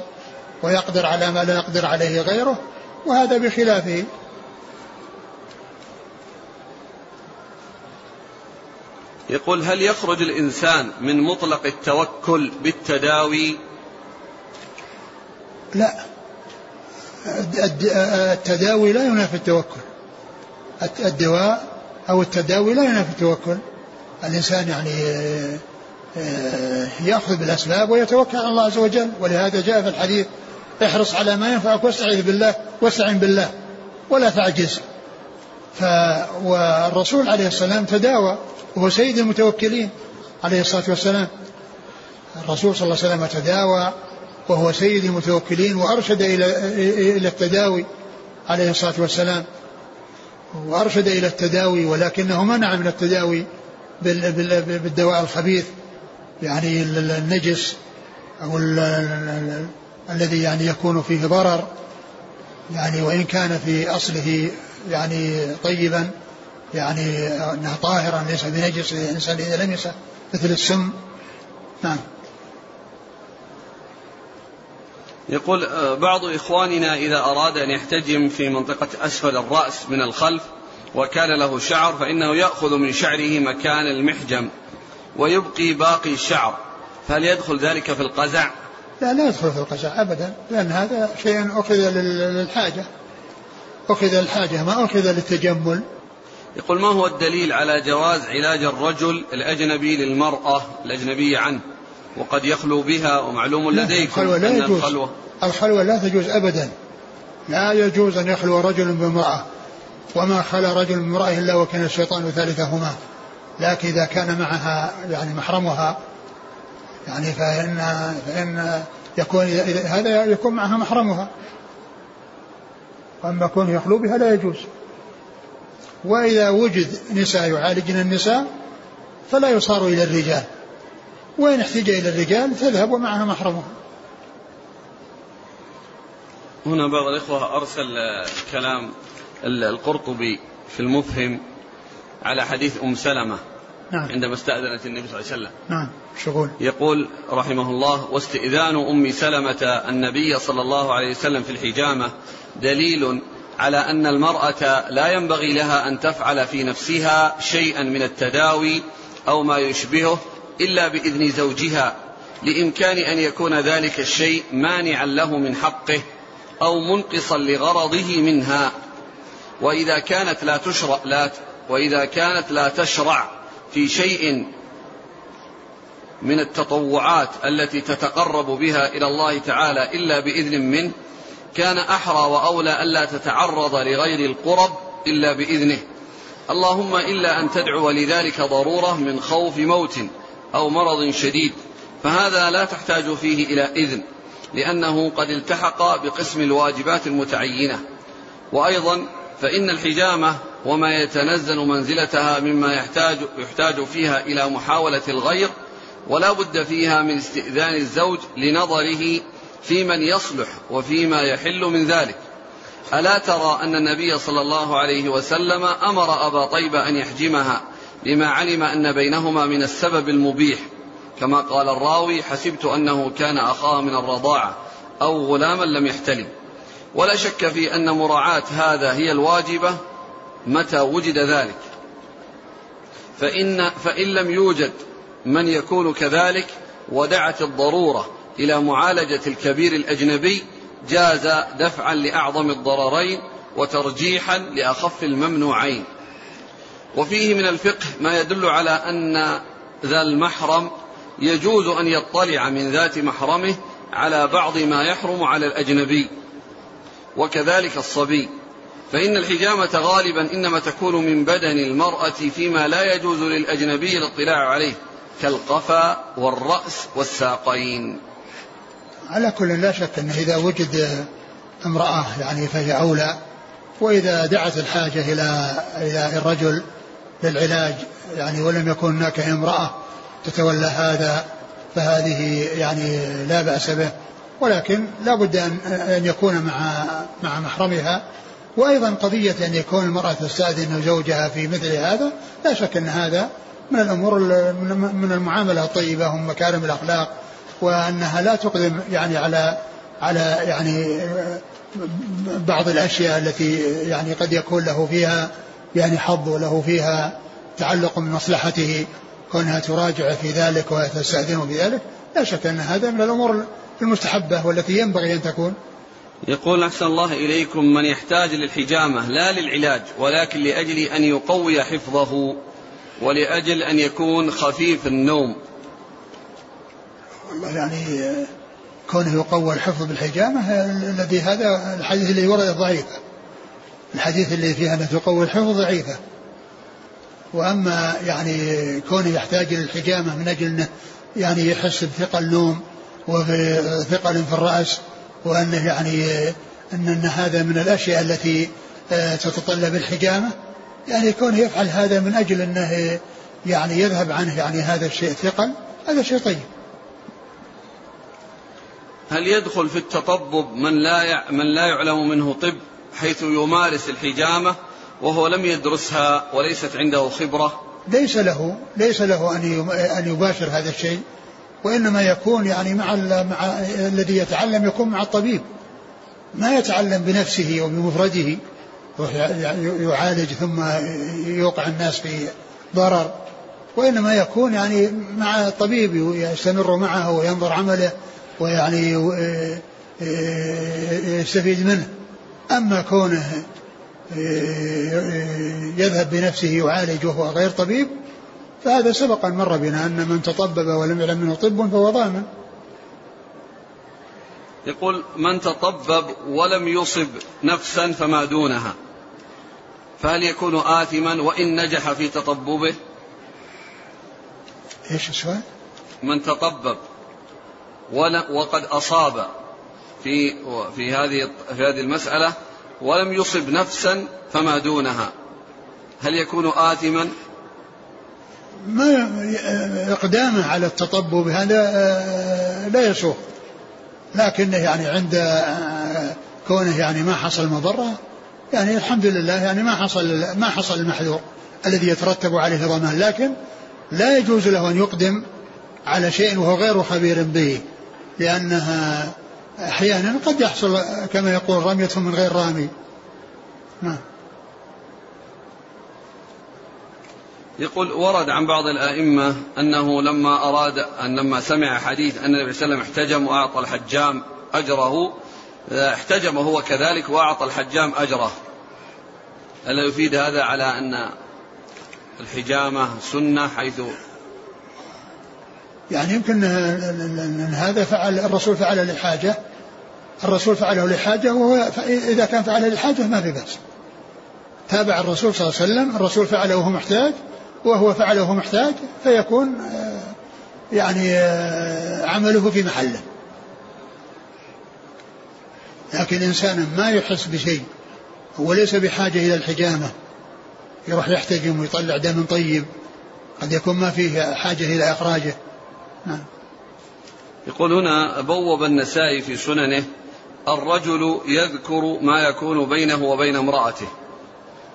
S2: ويقدر على ما لا يقدر عليه غيره وهذا بخلافه
S1: يقول هل يخرج الإنسان من مطلق التوكل بالتداوي؟
S2: لا. التداوي لا ينافي التوكل. الدواء أو التداوي لا ينافي التوكل. الإنسان يعني آه، آه، يأخذ بالأسباب ويتوكل على الله عز وجل ولهذا جاء في الحديث احرص على ما ينفعك واستعذ بالله واستعن بالله ولا تعجز. ف والرسول عليه السلام تداوى وهو سيد المتوكلين عليه الصلاة والسلام. الرسول صلى الله عليه وسلم تداوى وهو سيد المتوكلين وأرشد إلى إلى التداوي عليه الصلاة والسلام. وأرشد إلى التداوي ولكنه منع من التداوي بالدواء الخبيث يعني النجس أو الذي يعني يكون فيه ضرر يعني وإن كان في أصله يعني طيبا يعني أنه طاهرا ليس بنجس الإنسان إذا لمسة مثل السم نعم
S1: يقول آه، بعض إخواننا إذا أراد أن يحتجم في منطقة أسفل الرأس من الخلف وكان له شعر فإنه يأخذ من شعره مكان المحجم ويبقي باقي الشعر فهل يدخل ذلك في القزع؟
S2: لا لا يدخل في القزع أبدا لأن هذا شيء أخذ للحاجة. أخذ للحاجة ما أخذ للتجمل.
S1: يقول ما هو الدليل على جواز علاج الرجل الأجنبي للمرأة الأجنبية عنه؟ وقد يخلو بها ومعلوم لديكم
S2: الخلوة لا يجوز. الخلوة, الخلوة لا تجوز أبدا. لا يجوز أن يخلو رجل بامرأة. وما خلا رجل بامرأة إلا وكان الشيطان ثالثهما. لكن إذا كان معها يعني محرمها يعني فإن فإن يكون هذا يكون معها محرمها. وأما كون يخلو بها لا يجوز. وإذا وجد نساء يعالجن النساء فلا يصار إلى الرجال. وإن احتج إلى الرجال تذهب ومعها محرمها.
S1: هنا بعض الإخوة أرسل كلام القرطبي في المفهم على حديث أم سلمة نعم. عندما استأذنت النبي صلى الله عليه وسلم.
S2: نعم. شغول.
S1: يقول رحمه الله واستئذان أم سلمة النبي صلى الله عليه وسلم في الحجامة دليل على أن المرأة لا ينبغي لها أن تفعل في نفسها شيئا من التداوي أو ما يشبهه إلا بإذن زوجها لإمكان أن يكون ذلك الشيء مانعا له من حقه أو منقصا لغرضه منها. وإذا كانت لا تشرع لا وإذا كانت لا تشرع في شيء من التطوعات التي تتقرب بها إلى الله تعالى إلا بإذن منه كان أحرى وأولى ألا تتعرض لغير القرب إلا بإذنه. اللهم إلا أن تدعو لذلك ضرورة من خوف موت أو مرض شديد فهذا لا تحتاج فيه إلى إذن لأنه قد التحق بقسم الواجبات المتعينة. وأيضا فإن الحجامة وما يتنزل منزلتها مما يحتاج يحتاج فيها إلى محاولة الغير ولا بد فيها من استئذان الزوج لنظره في من يصلح وفيما يحل من ذلك. ألا ترى أن النبي صلى الله عليه وسلم أمر أبا طيبة أن يحجمها لما علم أن بينهما من السبب المبيح. كما قال الراوي حسبت أنه كان أخاه من الرضاعة أو غلاما لم يحتلم ولا شك في أن مراعاة هذا هي الواجبة متى وجد ذلك. فإن, فإن لم يوجد من يكون كذلك ودعت الضرورة إلى معالجة الكبير الأجنبي جاز دفعا لأعظم الضررين وترجيحا لأخف الممنوعين. وفيه من الفقه ما يدل على أن ذا المحرم يجوز أن يطلع من ذات محرمه على بعض ما يحرم على الأجنبي وكذلك الصبي. فإن الحجامة غالبا إنما تكون من بدن المرأة فيما لا يجوز للأجنبي الاطلاع عليه. كالقفا والرأس والساقين.
S2: على كل لا شك أنه إذا وجد امرأة يعني فهي أولى وإذا دعت الحاجة إلى إلى الرجل للعلاج يعني ولم يكن هناك امرأة تتولى هذا فهذه يعني لا بأس به. ولكن لا بد أن أن يكون مع مع محرمها. وأيضا قضية أن يكون المرأة تستأذن زوجها في مثل هذا لا شك أن هذا من الأمور من المعاملة الطيبة ومن مكارم الأخلاق وأنها لا تقدم يعني على على يعني بعض الأشياء التي يعني قد يكون له فيها يعني حظ وله فيها تعلق بمصلحته كونها تراجع في ذلك وتستأذنه في ذلك لا شك أن هذا من الأمور المستحبة والتي ينبغي أن تكون.
S1: يقول أحسن الله إليكم من يحتاج للحجامة لا للعلاج ولكن لأجل أن يقوي حفظه. ولأجل أن يكون خفيف النوم.
S2: والله يعني كونه يقوى الحفظ بالحجامة الذي هذا الحديث اللي ورد ضعيفة الحديث اللي فيها أنها تقوي الحفظ ضعيفة وأما يعني كونه يحتاج للحجامة من أجل أنه يعني يحس بثقل نوم وثقل في الرأس وأنه يعني أن, هذا من الأشياء التي تتطلب الحجامة. يعني كونه يفعل هذا من أجل أنه يعني يذهب عنه يعني هذا الشيء ثقل هذا شيء طيب.
S1: هل يدخل في التطبب من لا من لا يعلم منه طب حيث يمارس الحجامة وهو لم يدرسها وليست عنده خبرة؟
S2: ليس له ليس له أن أن يباشر هذا الشيء وإنما يكون يعني مع, مع الذي يتعلم يكون مع الطبيب. ما يتعلم بنفسه وبمفرده. يعالج ثم يوقع الناس في ضرر وإنما يكون يعني مع الطبيب يستمر معه وينظر عمله ويعني يستفيد منه. أما كونه يذهب بنفسه يعالج وهو غير طبيب فهذا سبق أن مر بنا أن من تطبب ولم يعلم منه طب فهو ضامن
S1: يقول من تطبب ولم يصب نفسا فما دونها. فهل يكون آثما وإن نجح في تطببه؟
S2: إيش السؤال؟
S1: من تطبب وقد أصاب في في هذه في هذه المسألة ولم يصب نفسا فما دونها. هل يكون آثما؟
S2: ما إقدامه على التطبب هذا آه، لا يسوق. لكنه يعني عند آه، كونه يعني ما حصل مضرة يعني الحمد لله يعني ما حصل ما حصل المحذور الذي يترتب عليه ضمان لكن لا يجوز له أن يقدم على شيء وهو غير خبير به لأنها أحيانا قد يحصل كما يقول رمية من غير رامي. نعم.
S1: يقول ورد عن بعض الأئمة أنه لما أراد أن لما سمع حديث أن النبي صلى الله عليه وسلم احتجم وأعطى الحجام أجره احتجم هو كذلك وأعطى الحجام أجره. ألا يفيد هذا على أن الحجامة سنة حيث
S2: يعني يمكن أن هذا فعل الرسول فعل لحاجة. الرسول فعله لحاجة وهو إذا كان فعله لحاجة ما في بأس. تابع الرسول صلى الله عليه وسلم الرسول فعله وهو محتاج وهو فعله محتاج فيكون آه، يعني آه، عمله في محله. لكن إنسان ما يحس بشيء هو ليس بحاجة إلى الحجامة يروح يحتجم ويطلع دم طيب قد يكون ما فيه حاجة إلى إخراجه. نعم.
S1: يقول هنا بوب النسائي في سننه الرجل يذكر ما يكون بينه وبين امرأته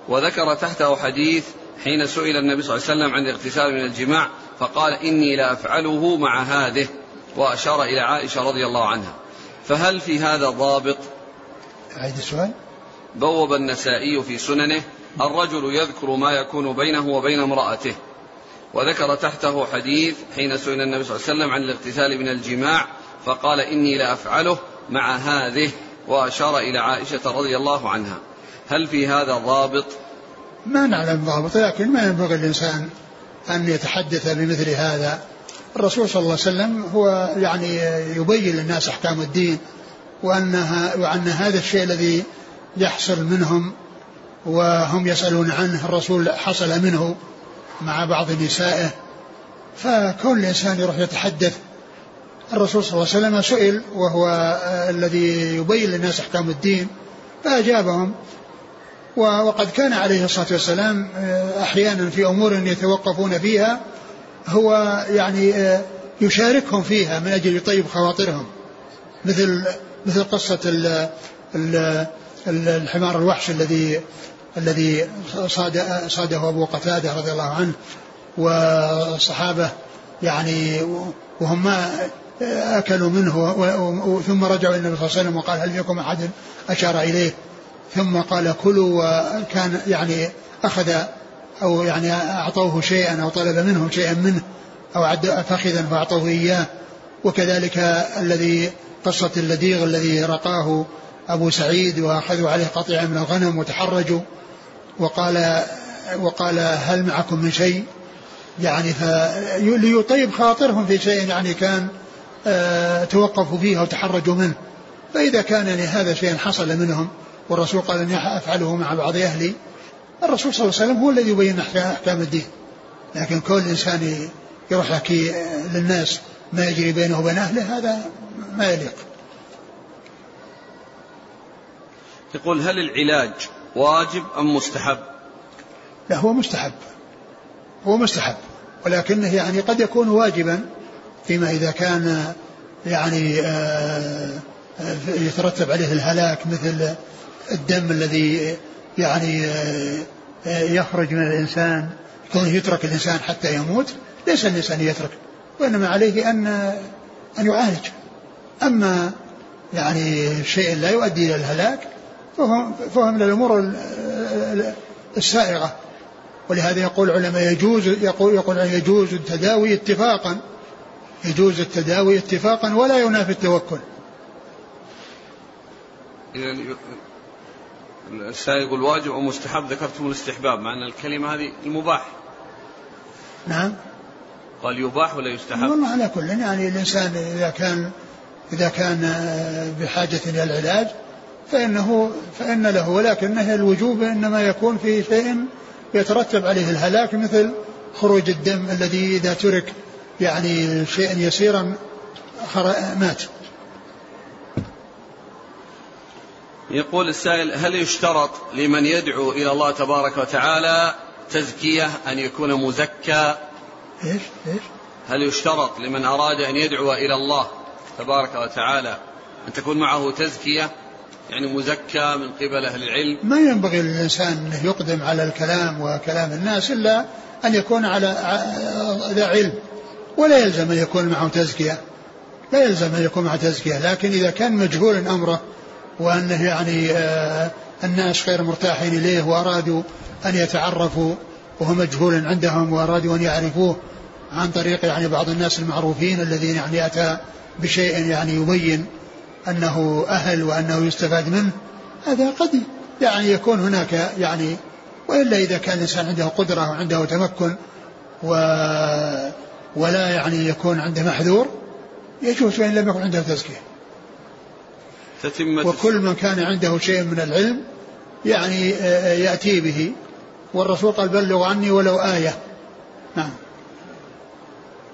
S1: وذكر تحته حديث حين سئل النبي صلى الله عليه وسلم عن الاغتسال من الجماع فقال إني لا أفعله مع هذه وأشار إلى عائشة رضي الله عنها. فهل في هذا ضابط؟
S2: أعيد السؤال.
S1: بوب النسائي في سننه الرجل يذكر ما يكون بينه وبين امرأته وذكر تحته حديث حين سئل النبي صلى الله عليه وسلم عن الاغتسال من الجماع فقال إني لأفعله مع هذه وأشار إلى عائشة رضي الله عنها. هل في هذا ضابط؟
S2: ما نعلم ضابط لكن ما ينبغي الإنسان أن يتحدث بمثل هذا. الرسول صلى الله عليه وسلم هو يعني يبين للناس أحكام الدين وأنها وأن هذا الشيء الذي يحصل منهم وهم يسألون عنه الرسول حصل منه مع بعض نسائه. فكون الإنسان يروح يتحدث. الرسول صلى الله عليه وسلم سئل وهو الذي يبين للناس أحكام الدين فأجابهم. وقد كان عليه الصلاة والسلام أحيانا في أمور يتوقفون فيها هو يعني يشاركهم فيها من أجل يطيب خواطرهم. مثل مثل قصة ال ال الحمار الوحش الذي الذي صاد صاده أبو قتادة رضي الله عنه والصحابة يعني وهم ما أكلوا منه ثم رجعوا إلى النبي صلى الله عليه وسلم وقال هل فيكم أحد أشار إليه؟ ثم قال كلوا وكان يعني أخذ أو يعني أعطوه شيئا أو طلب منهم شيئا منه أو عد فخذا فأعطوه إياه. وكذلك الذي قصة اللديغ الذي رقاه أبو سعيد وأخذوا عليه قطيعا من الغنم وتحرجوا. وقال وقال هل معكم من شيء؟ يعني ليطيب خاطرهم في شيء يعني كان آه، توقفوا فيه أو تحرجوا منه. فإذا كان يعني هذا شيء حصل منهم والرسول قال أني أفعله مع بعض أهلي. الرسول صلى الله عليه وسلم هو الذي يبين أحكام الدين. لكن كل إنسان يروح يحكي للناس ما يجري بينه وبين أهله هذا ما يليق.
S1: يقول هل العلاج واجب أم مستحب؟
S2: لا هو مستحب. هو مستحب. ولكنه يعني قد يكون واجبا فيما إذا كان يعني آه، آه، يترتب عليه الهلاك مثل الدم الذي يعني آه، يخرج من الإنسان كونه يترك الإنسان حتى يموت ليس الإنسان يترك وإنما عليه أن أن يعالج. أما يعني شيء لا يؤدي إلى الهلاك فهو, فهو من الأمور السائغة. ولهذا يقول العلماء يجوز يقول يقول يجوز التداوي اتفاقا يجوز التداوي اتفاقا ولا ينافي التوكل.
S1: السائل يقول واجب أو مستحب ذكرتم الاستحباب مع أن الكلمة هذه المباح
S2: نعم
S1: قال يباح ولا يستحب؟
S2: والله على كل يعني الإنسان إذا كان إذا كان بحاجة إلى العلاج فإنه فإن له ولكنه الوجوب إنما يكون في شيء يترتب عليه الهلاك مثل خروج الدم الذي إذا ترك يعني شيئا يسيرا مات.
S1: يقول السائل هل يشترط لمن يدعو إلى الله تبارك وتعالى تزكية أن يكون مزكى؟
S2: إيش؟ إيش؟
S1: هل يشترط لمن أراد أن يدعو إلى الله تبارك وتعالى أن تكون معه تزكية؟ يعني مزكى من قبل أهل العلم؟
S2: ما ينبغي للإنسان أنه يقدم على الكلام وكلام الناس إلا أن يكون على ذا علم. ولا يلزم أن يكون معه تزكية. لا يلزم أن يكون معه تزكية. لكن إذا كان مجهول أمره وأنه يعني آه الناس غير مرتاحين إليه وأرادوا أن يتعرفوا وهو مجهول عندهم وأرادوا أن يعرفوه عن طريق يعني بعض الناس المعروفين الذين يعني أتى بشيء يعني يبين أنه أهل وأنه يستفاد منه. هذا قد يعني يكون هناك يعني وإلا إذا كان الإنسان عنده قدرة وعنده تمكن و ولا يعني يكون عنده محذور يجوز وإن لم يكن عنده تزكية وكل من كان عنده شيء من العلم يعني يأتي به. والرسول قال بلغوا عني ولو آية. نعم.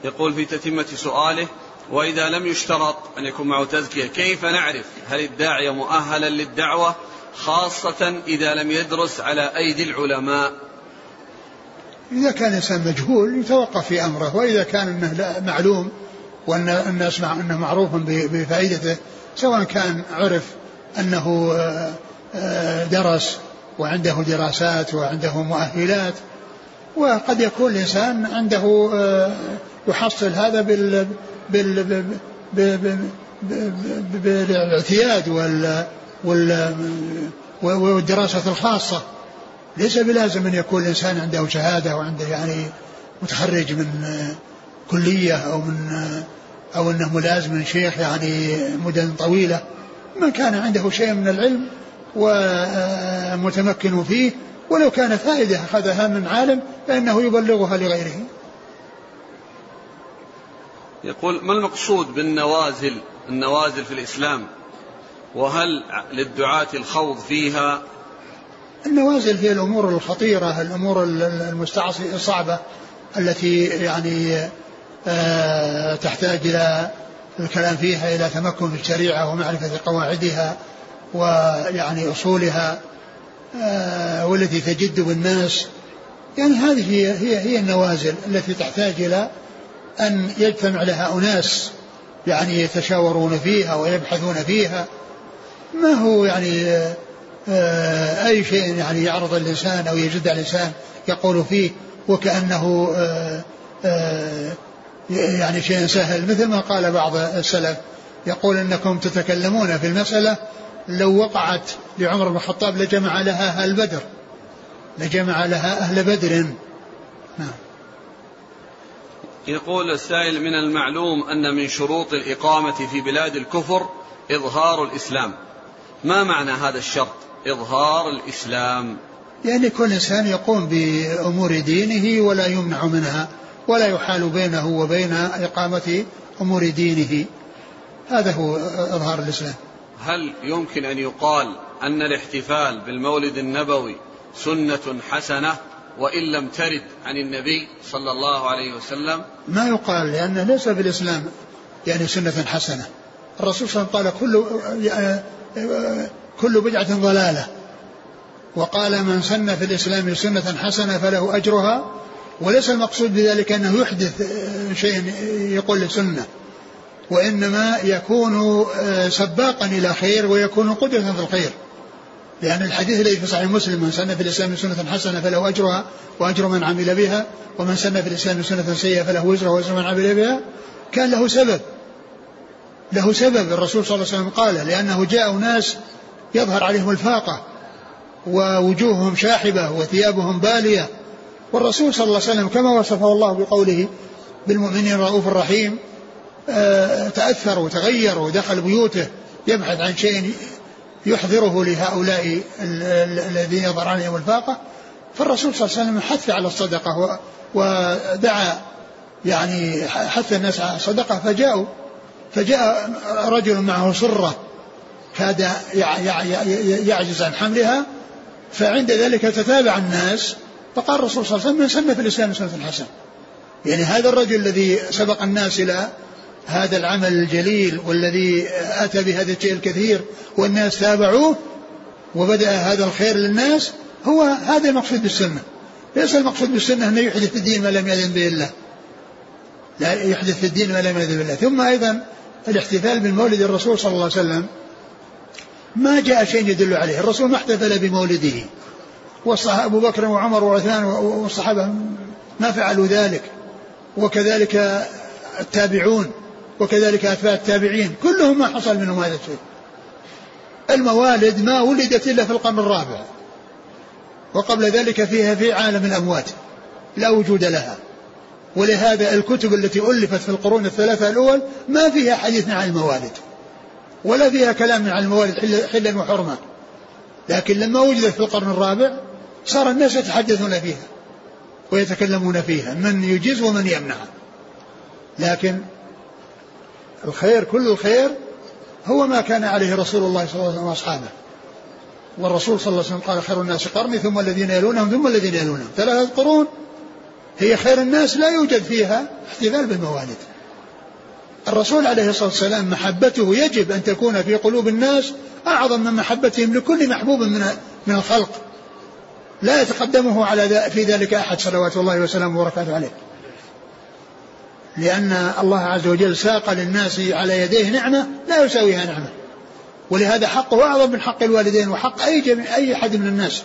S1: يقول في تتمة سؤاله وإذا لم يشترط أن يكون معه تزكية كيف نعرف هل الداعية مؤهلا للدعوة خاصة إذا لم يدرس على أيدي العلماء؟
S2: إذا كان الإنسان مجهول يتوقف في أمره. وإذا كان أنه معلوم وأن الناس أنه معروف بفائدته سواء كان عرف أنه آه، آه، درس وعنده دراسات وعنده مؤهلات وقد يكون الإنسان عنده آه، يحصل هذا بال بال بالاعتياد وال وال والدراسة الخاصة. ليس بلازم أن يكون الإنسان عنده شهادة وعنده يعني متخرج من كلية أو من أو أنه ملازم من شيخ يعني مدن طويلة من كان عنده شيء من العلم ومتمكن فيه ولو كان فائدة أخذها من عالم فإنه يبلغها لغيره.
S1: يقول ما المقصود بالنوازل النوازل في الإسلام؟ وهل للدعاة الخوض فيها؟
S2: النوازل هي الأمور الخطيرة الأمور الصعبة التي يعني تحتاج إلى الكلام فيها إلى تمكن في الشريعة ومعرفة قواعدها ويعني أصولها آه، والتي تجد بالناس. يعني هذه هي هي هي النوازل التي تحتاج إلى أن يجتمع لها أناس يعني يتشاورون فيها ويبحثون فيها. ما هو يعني آه، أي شيء يعني يعرض الإنسان أو يجد الإنسان يقول فيه وكأنه آه، آه، يعني شيء سهل مثل ما قال بعض السلف يقول إنكم تتكلمون في المسألة لو وقعت لعمر بن الخطاب لجمع لها أهل بدر لجمع لها أهل بدر. نعم.
S1: يقول السائل من المعلوم أن من شروط الإقامة في بلاد الكفر إظهار الإسلام. ما معنى هذا الشرط؟ إظهار الإسلام.
S2: يعني كل إنسان يقوم بأمور دينه ولا يمنع منها. ولا يحال بينه وبين إقامة أمور دينه. هذا هو إظهار الإسلام.
S1: هل يمكن أن يقال أن الاحتفال بالمولد النبوي سنة حسنة وإن لم ترد عن النبي صلى الله عليه وسلم؟
S2: ما يقال لأنه ليس في الإسلام يعني سنة حسنة. الرسول صلى الله عليه وسلم قال كل كل بدعة ضلالة. وقال من سن في الإسلام سنة حسنة فله أجرها وليس المقصود بذلك أنه يحدث شيء يقول لسنة وإنما يكون سباقا إلى خير ويكون قدوة في الخير. لأن الحديث الذي في صحيح مسلم من سن في الإسلام سنة حسنة فله أجرها وأجر من عمل بها ومن سن في الإسلام سنة سيئة فله وزرها وزر من عمل بها. كان له سبب. له سبب. الرسول صلى الله عليه وسلم قال لأنه جاء ناس يظهر عليهم الفاقة ووجوههم شاحبة وثيابهم بالية والرسول صلى الله عليه وسلم كما وصفه الله بقوله بالمؤمنين رؤوف الرحيم آه، تأثر وتغير ودخل بيوته يبحث عن شيء يحضره لهؤلاء الذين يظهر عليهم الفاقة. فالرسول صلى الله عليه وسلم حث على الصدقة ودعا يعني حث الناس على الصدقة فجاءوا فجاء رجل معه صرة كاد يعجز عن حملها فعند ذلك تتابع الناس فقال الرسول صلى الله عليه وسلم من سن في الإسلام سنة حسنة يعني هذا الرجل الذي سبق الناس إلى هذا العمل الجليل والذي أتى بهذا الشيء الكثير والناس تابعوه وبدأ هذا الخير للناس هو هذا المقصود بالسنة. ليس المقصود بالسنة أنه يحدث في الدين ما لم يأذن به الله. لا يحدث في الدين ما لم يأذن به الله. ثم أيضا الاحتفال بمولد الرسول صلى الله عليه وسلم. ما جاء شيء يدل عليه. الرسول ما احتفل بمولده. أبو بكر وعمر وعثمان والصحابة ما فعلوا ذلك. وكذلك التابعون وكذلك أتباع التابعين. كلهم ما حصل منهم هذا الشيء. الموالد ما ولدت إلا في القرن الرابع. وقبل ذلك فيها في عالم الأموات. لا وجود لها. ولهذا الكتب التي ألفت في القرون الثلاثة الأول ما فيها حديث عن الموالد. ولا فيها كلام عن الموالد حلا وحرمة لكن لما وجدت في القرن الرابع صار الناس يتحدثون فيها ويتكلمون فيها من يجيز ومن يمنع. لكن الخير كل الخير هو ما كان عليه رسول الله صلى الله عليه وسلم وأصحابه. والرسول صلى الله عليه وسلم قال خير الناس قرني ثم الذين يلونهم ثم الذين يلونهم. ثلاثة قرون هي خير الناس لا يوجد فيها احتفال بالموالد الرسول عليه الصلاة والسلام محبته يجب أن تكون في قلوب الناس أعظم من محبتهم لكل محبوب من من الخلق. لا يتقدمه على في ذلك أحد صلوات الله وسلامه وبركاته عليه. لأن الله عز وجل ساق للناس على يديه نعمة لا يساويها نعمة. ولهذا حقه أعظم من حق الوالدين وحق أي جميع أي أحد من الناس.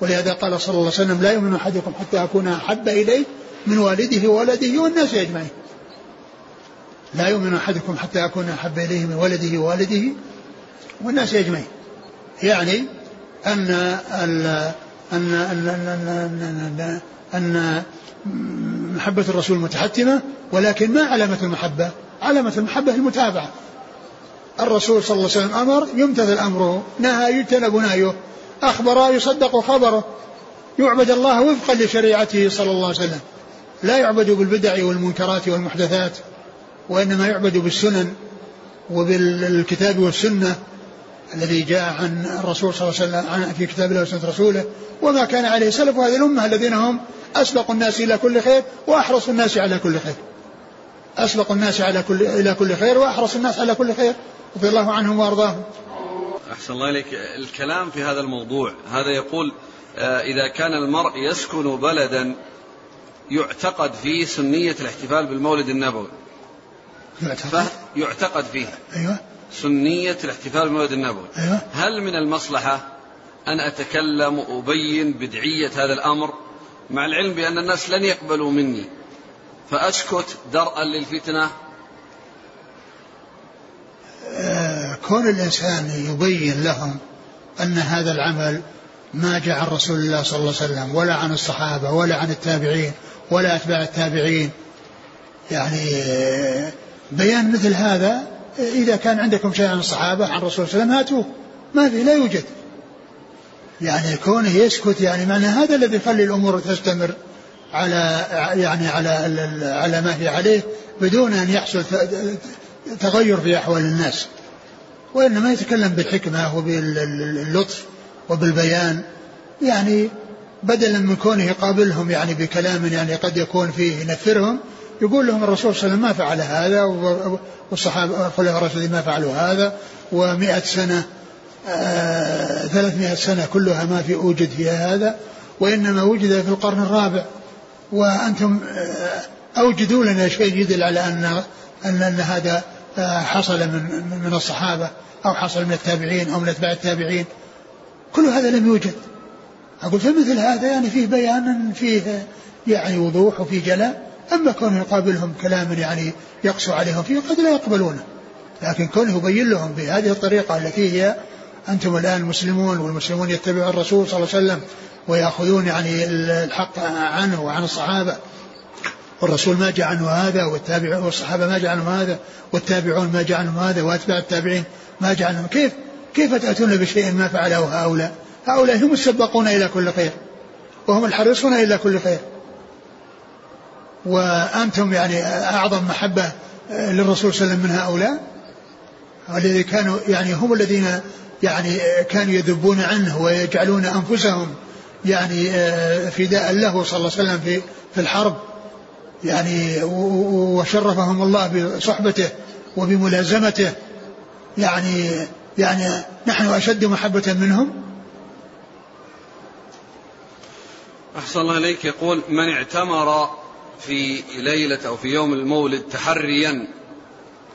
S2: ولهذا قال صلى الله عليه وسلم لا يؤمن أحدكم حتى أكون أحب إليه من والده وولده والناس أجمعين. لا يؤمن أحدكم حتى أكون أحب إليه من ولده ووالده والناس أجمعين. يعني أن أن أن أن, أن, أن, أن محبة الرسول متحتمة ولكن ما علامة المحبة؟ علامة المحبة المتابعة. الرسول صلى الله عليه وسلم أمر يمتثل أمره نهى يجتنب نهيه أخبر يصدق خبره يعبد الله وفقا لشريعته صلى الله عليه وسلم. لا يعبد بالبدع والمنكرات والمحدثات وإنما يعبد بالسنن وبالكتاب والسنة. الذي جاء عن الرسول صلى الله عليه وسلم في كتاب الله وسنة رسوله وما كان عليه سلف هذه الأمة الذين هم أسبق الناس إلى كل خير وأحرص الناس على كل خير. أسبق الناس على كل إلى كل خير وأحرص الناس على كل خير. رضي الله عنهم وأرضاهم.
S1: أحسن الله إليك. الكلام في هذا الموضوع هذا يقول آه، إذا كان المرء يسكن بلدا يعتقد فيه سنية الاحتفال بالمولد النبوي. يعتقد. يعتقد فيه.
S2: أيوة.
S1: سنية الاحتفال بالمولد النبوي
S2: أيوة.
S1: هل من المصلحة أن أتكلم وأبين بدعية هذا الأمر مع العلم بأن الناس لن يقبلوا مني؟ فأسكت درءا للفتنة.
S2: آه، كون الإنسان يبين لهم أن هذا العمل ما جاء عن رسول الله صلى الله عليه وسلم ولا عن الصحابة ولا عن التابعين ولا أتباع التابعين يعني آه، بيان مثل هذا إذا كان عندكم شيء عن الصحابة عن الرسول صلى الله عليه وسلم هاتوه. ما في لا يوجد. يعني كونه يسكت يعني معنى هذا الذي يخلي الأمور تستمر على يعني على على ما هي عليه بدون أن يحصل تغير في أحوال الناس. وإنما يتكلم بالحكمة وباللطف وبالبيان. يعني بدلا من كونه يقابلهم يعني بكلام يعني قد يكون فيه ينفرهم يقول لهم الرسول صلى الله عليه وسلم ما فعل هذا والصحابة الخلفاء الراشدين ما فعلوا هذا ومئة سنة آه ثلاثمائة سنة كلها ما في أوجد فيها هذا وإنما وجد في القرن الرابع. وأنتم آه أوجدوا لنا شيء يدل على أن أن, أن هذا آه حصل من من الصحابة أو حصل من التابعين أو من أتباع التابعين. كل هذا لم يوجد. أقول فمثل هذا يعني فيه بيان فيه يعني وضوح وفيه جلاء. أما كونه يقابلهم كلام يعني يقسو عليهم فيه قد لا يقبلونه. لكن كونه يبين لهم بهذه الطريقة التي هي أنتم الآن مسلمون والمسلمون يتبعون الرسول صلى الله عليه وسلم ويأخذون يعني الحق عنه وعن الصحابة والرسول ما جاء عنه هذا والتابع والصحابة ما جاء عنهم هذا والتابعون ما جاء عنهم هذا وأتباع التابعين ما جاء عنهم. كيف كيف تأتون بشيء ما فعله هؤلاء؟ هؤلاء هم السباقون إلى كل خير وهم الحريصون إلى كل خير. وأنتم يعني أعظم محبة للرسول صلى الله عليه وسلم من هؤلاء؟ الذي كانوا يعني هم الذين يعني كانوا يذبون عنه ويجعلون أنفسهم يعني فداء له صلى الله عليه وسلم في في الحرب. يعني وشرفهم الله بصحبته وبملازمته. يعني يعني نحن أشد محبة منهم.
S1: أحسن الله إليك. يقول من اعتمر في ليلة أو في يوم المولد تحريا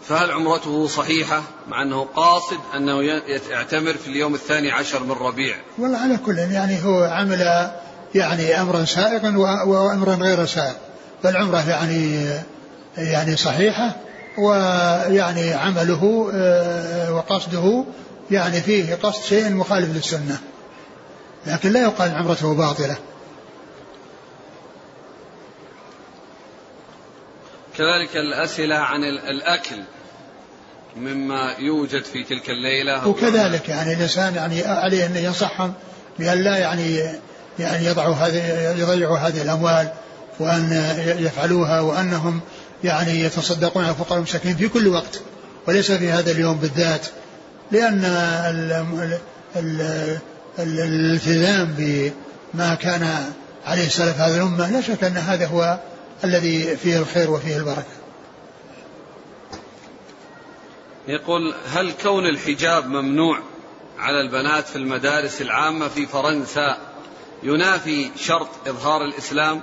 S1: فهل عمرته صحيحة؟ مع أنه قاصد أنه يعتمر في اليوم الثاني عشر من ربيع.
S2: والله على كل يعني هو عمل يعني أمرا سائغا وأمرا غير سائغ فالعمرة يعني يعني صحيحة ويعني عمله آه، وقصده يعني فيه قصد شيء مخالف للسنة. لكن لا يقال عمرته باطلة.
S1: كذلك الأسئلة عن الأكل مما يوجد في تلك الليلة.
S2: وكذلك يعني الإنسان يعني عليه أن ينصحهم بأن لا يعني يعني يضعوا هذه يضيعوا هذه الأموال وأن يفعلوها وأنهم يعني يتصدقون على الفقراء والمساكين في كل وقت وليس في هذا اليوم بالذات لأن الالتزام بما كان عليه سلف هذه الأمة لا شك أن هذا هو الذي فيه الخير وفيه البركة.
S1: يقول هل كون الحجاب ممنوع على البنات في المدارس العامة في فرنسا ينافي شرط إظهار الإسلام؟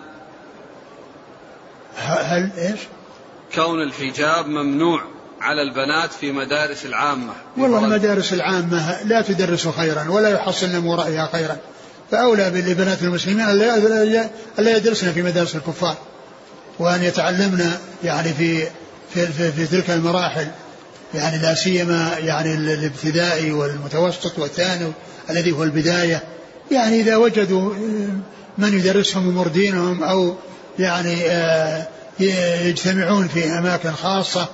S2: هل إيش؟
S1: كون الحجاب ممنوع على البنات في مدارس العامة
S2: والله المدارس العامة لا تدرس خيرا ولا يحصل من ورائها خيرا. فأولى بالبنات المسلمين ألا يدرسن في مدارس الكفار. وأن يتعلمن يعني في في, في, في تلك المراحل. يعني لا سيما يعني الابتدائي والمتوسط والثانوي الذي هو البداية. يعني إذا وجدوا من يدرسهم أمور دينهم أو يعني آه، يجتمعون في أماكن خاصة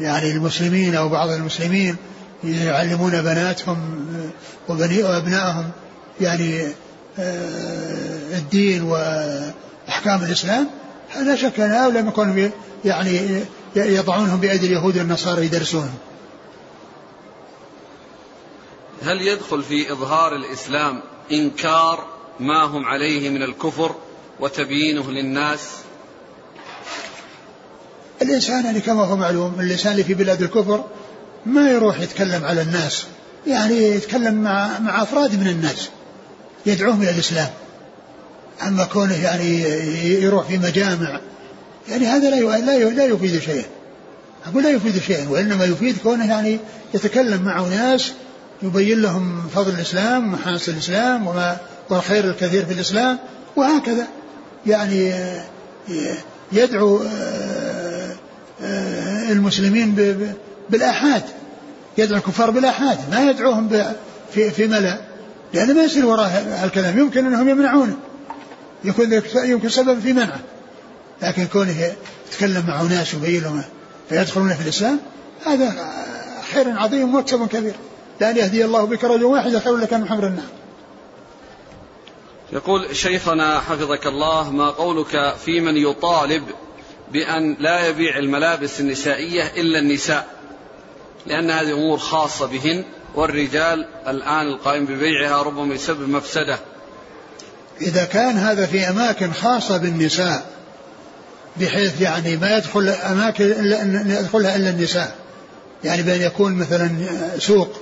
S2: يعني المسلمين أو بعض المسلمين يعلمون بناتهم وبني وأبنائهم يعني آه، الدين وأحكام الإسلام لا شك أن هؤلاء يكونوا يعني يضعونهم بأيدي اليهود والنصارى يدرسونهم
S1: هل يدخل في إظهار الإسلام إنكار ما هم عليه من الكفر وتبيينه للناس؟
S2: الإنسان يعني كما هو معلوم الإنسان اللي في بلاد الكفر ما يروح يتكلم على الناس يعني يتكلم مع مع أفراد من الناس يدعوهم إلى الإسلام. أما كونه يعني يروح في مجامع يعني هذا لا لا لا يفيد شيئا. أقول لا يفيد شيئا وإنما يفيد كونه يعني يتكلم مع ناس يبين لهم فضل الإسلام ومحاسن الإسلام وما والخير الكثير في الإسلام وهكذا. يعني يدعو آه، آه، المسلمين بالآحاد. يدعو الكفار بالآحاد ما يدعوهم في في ملأ. لأن ما يصير وراء الكلام يمكن أنهم يمنعونه. يكون يمكن سبب في منعه. لكن كونه يتكلم مع ناس ويبين فيدخلون في الإسلام هذا خير عظيم ومكسب كبير. لأن يهدي الله بك رجل واحد خير لك من حمر النار.
S1: يقول شيخنا حفظك الله ما قولك في من يطالب بأن لا يبيع الملابس النسائية إلا النساء؟ لأن هذه أمور خاصة بهن والرجال الآن القائم ببيعها ربما يسبب مفسدة.
S2: إذا كان هذا في أماكن خاصة بالنساء بحيث يعني ما يدخل أماكن إلا يدخلها إلا النساء. يعني بأن يكون مثلا سوق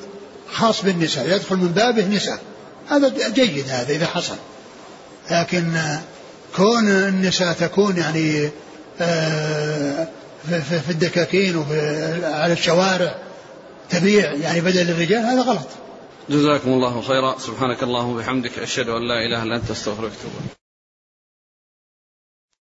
S2: خاص بالنساء يدخل من بابه نساء. هذا جيد هذا إذا حصل. لكن كون النساء تكون يعني آه، في الدكاكين وعلى الشوارع تبيع يعني بدل الرجال هذا غلط.
S1: جزاكم الله خيرا. سبحانك اللهم وبحمدك أشهد أن لا إله إلا أنت أستغفرك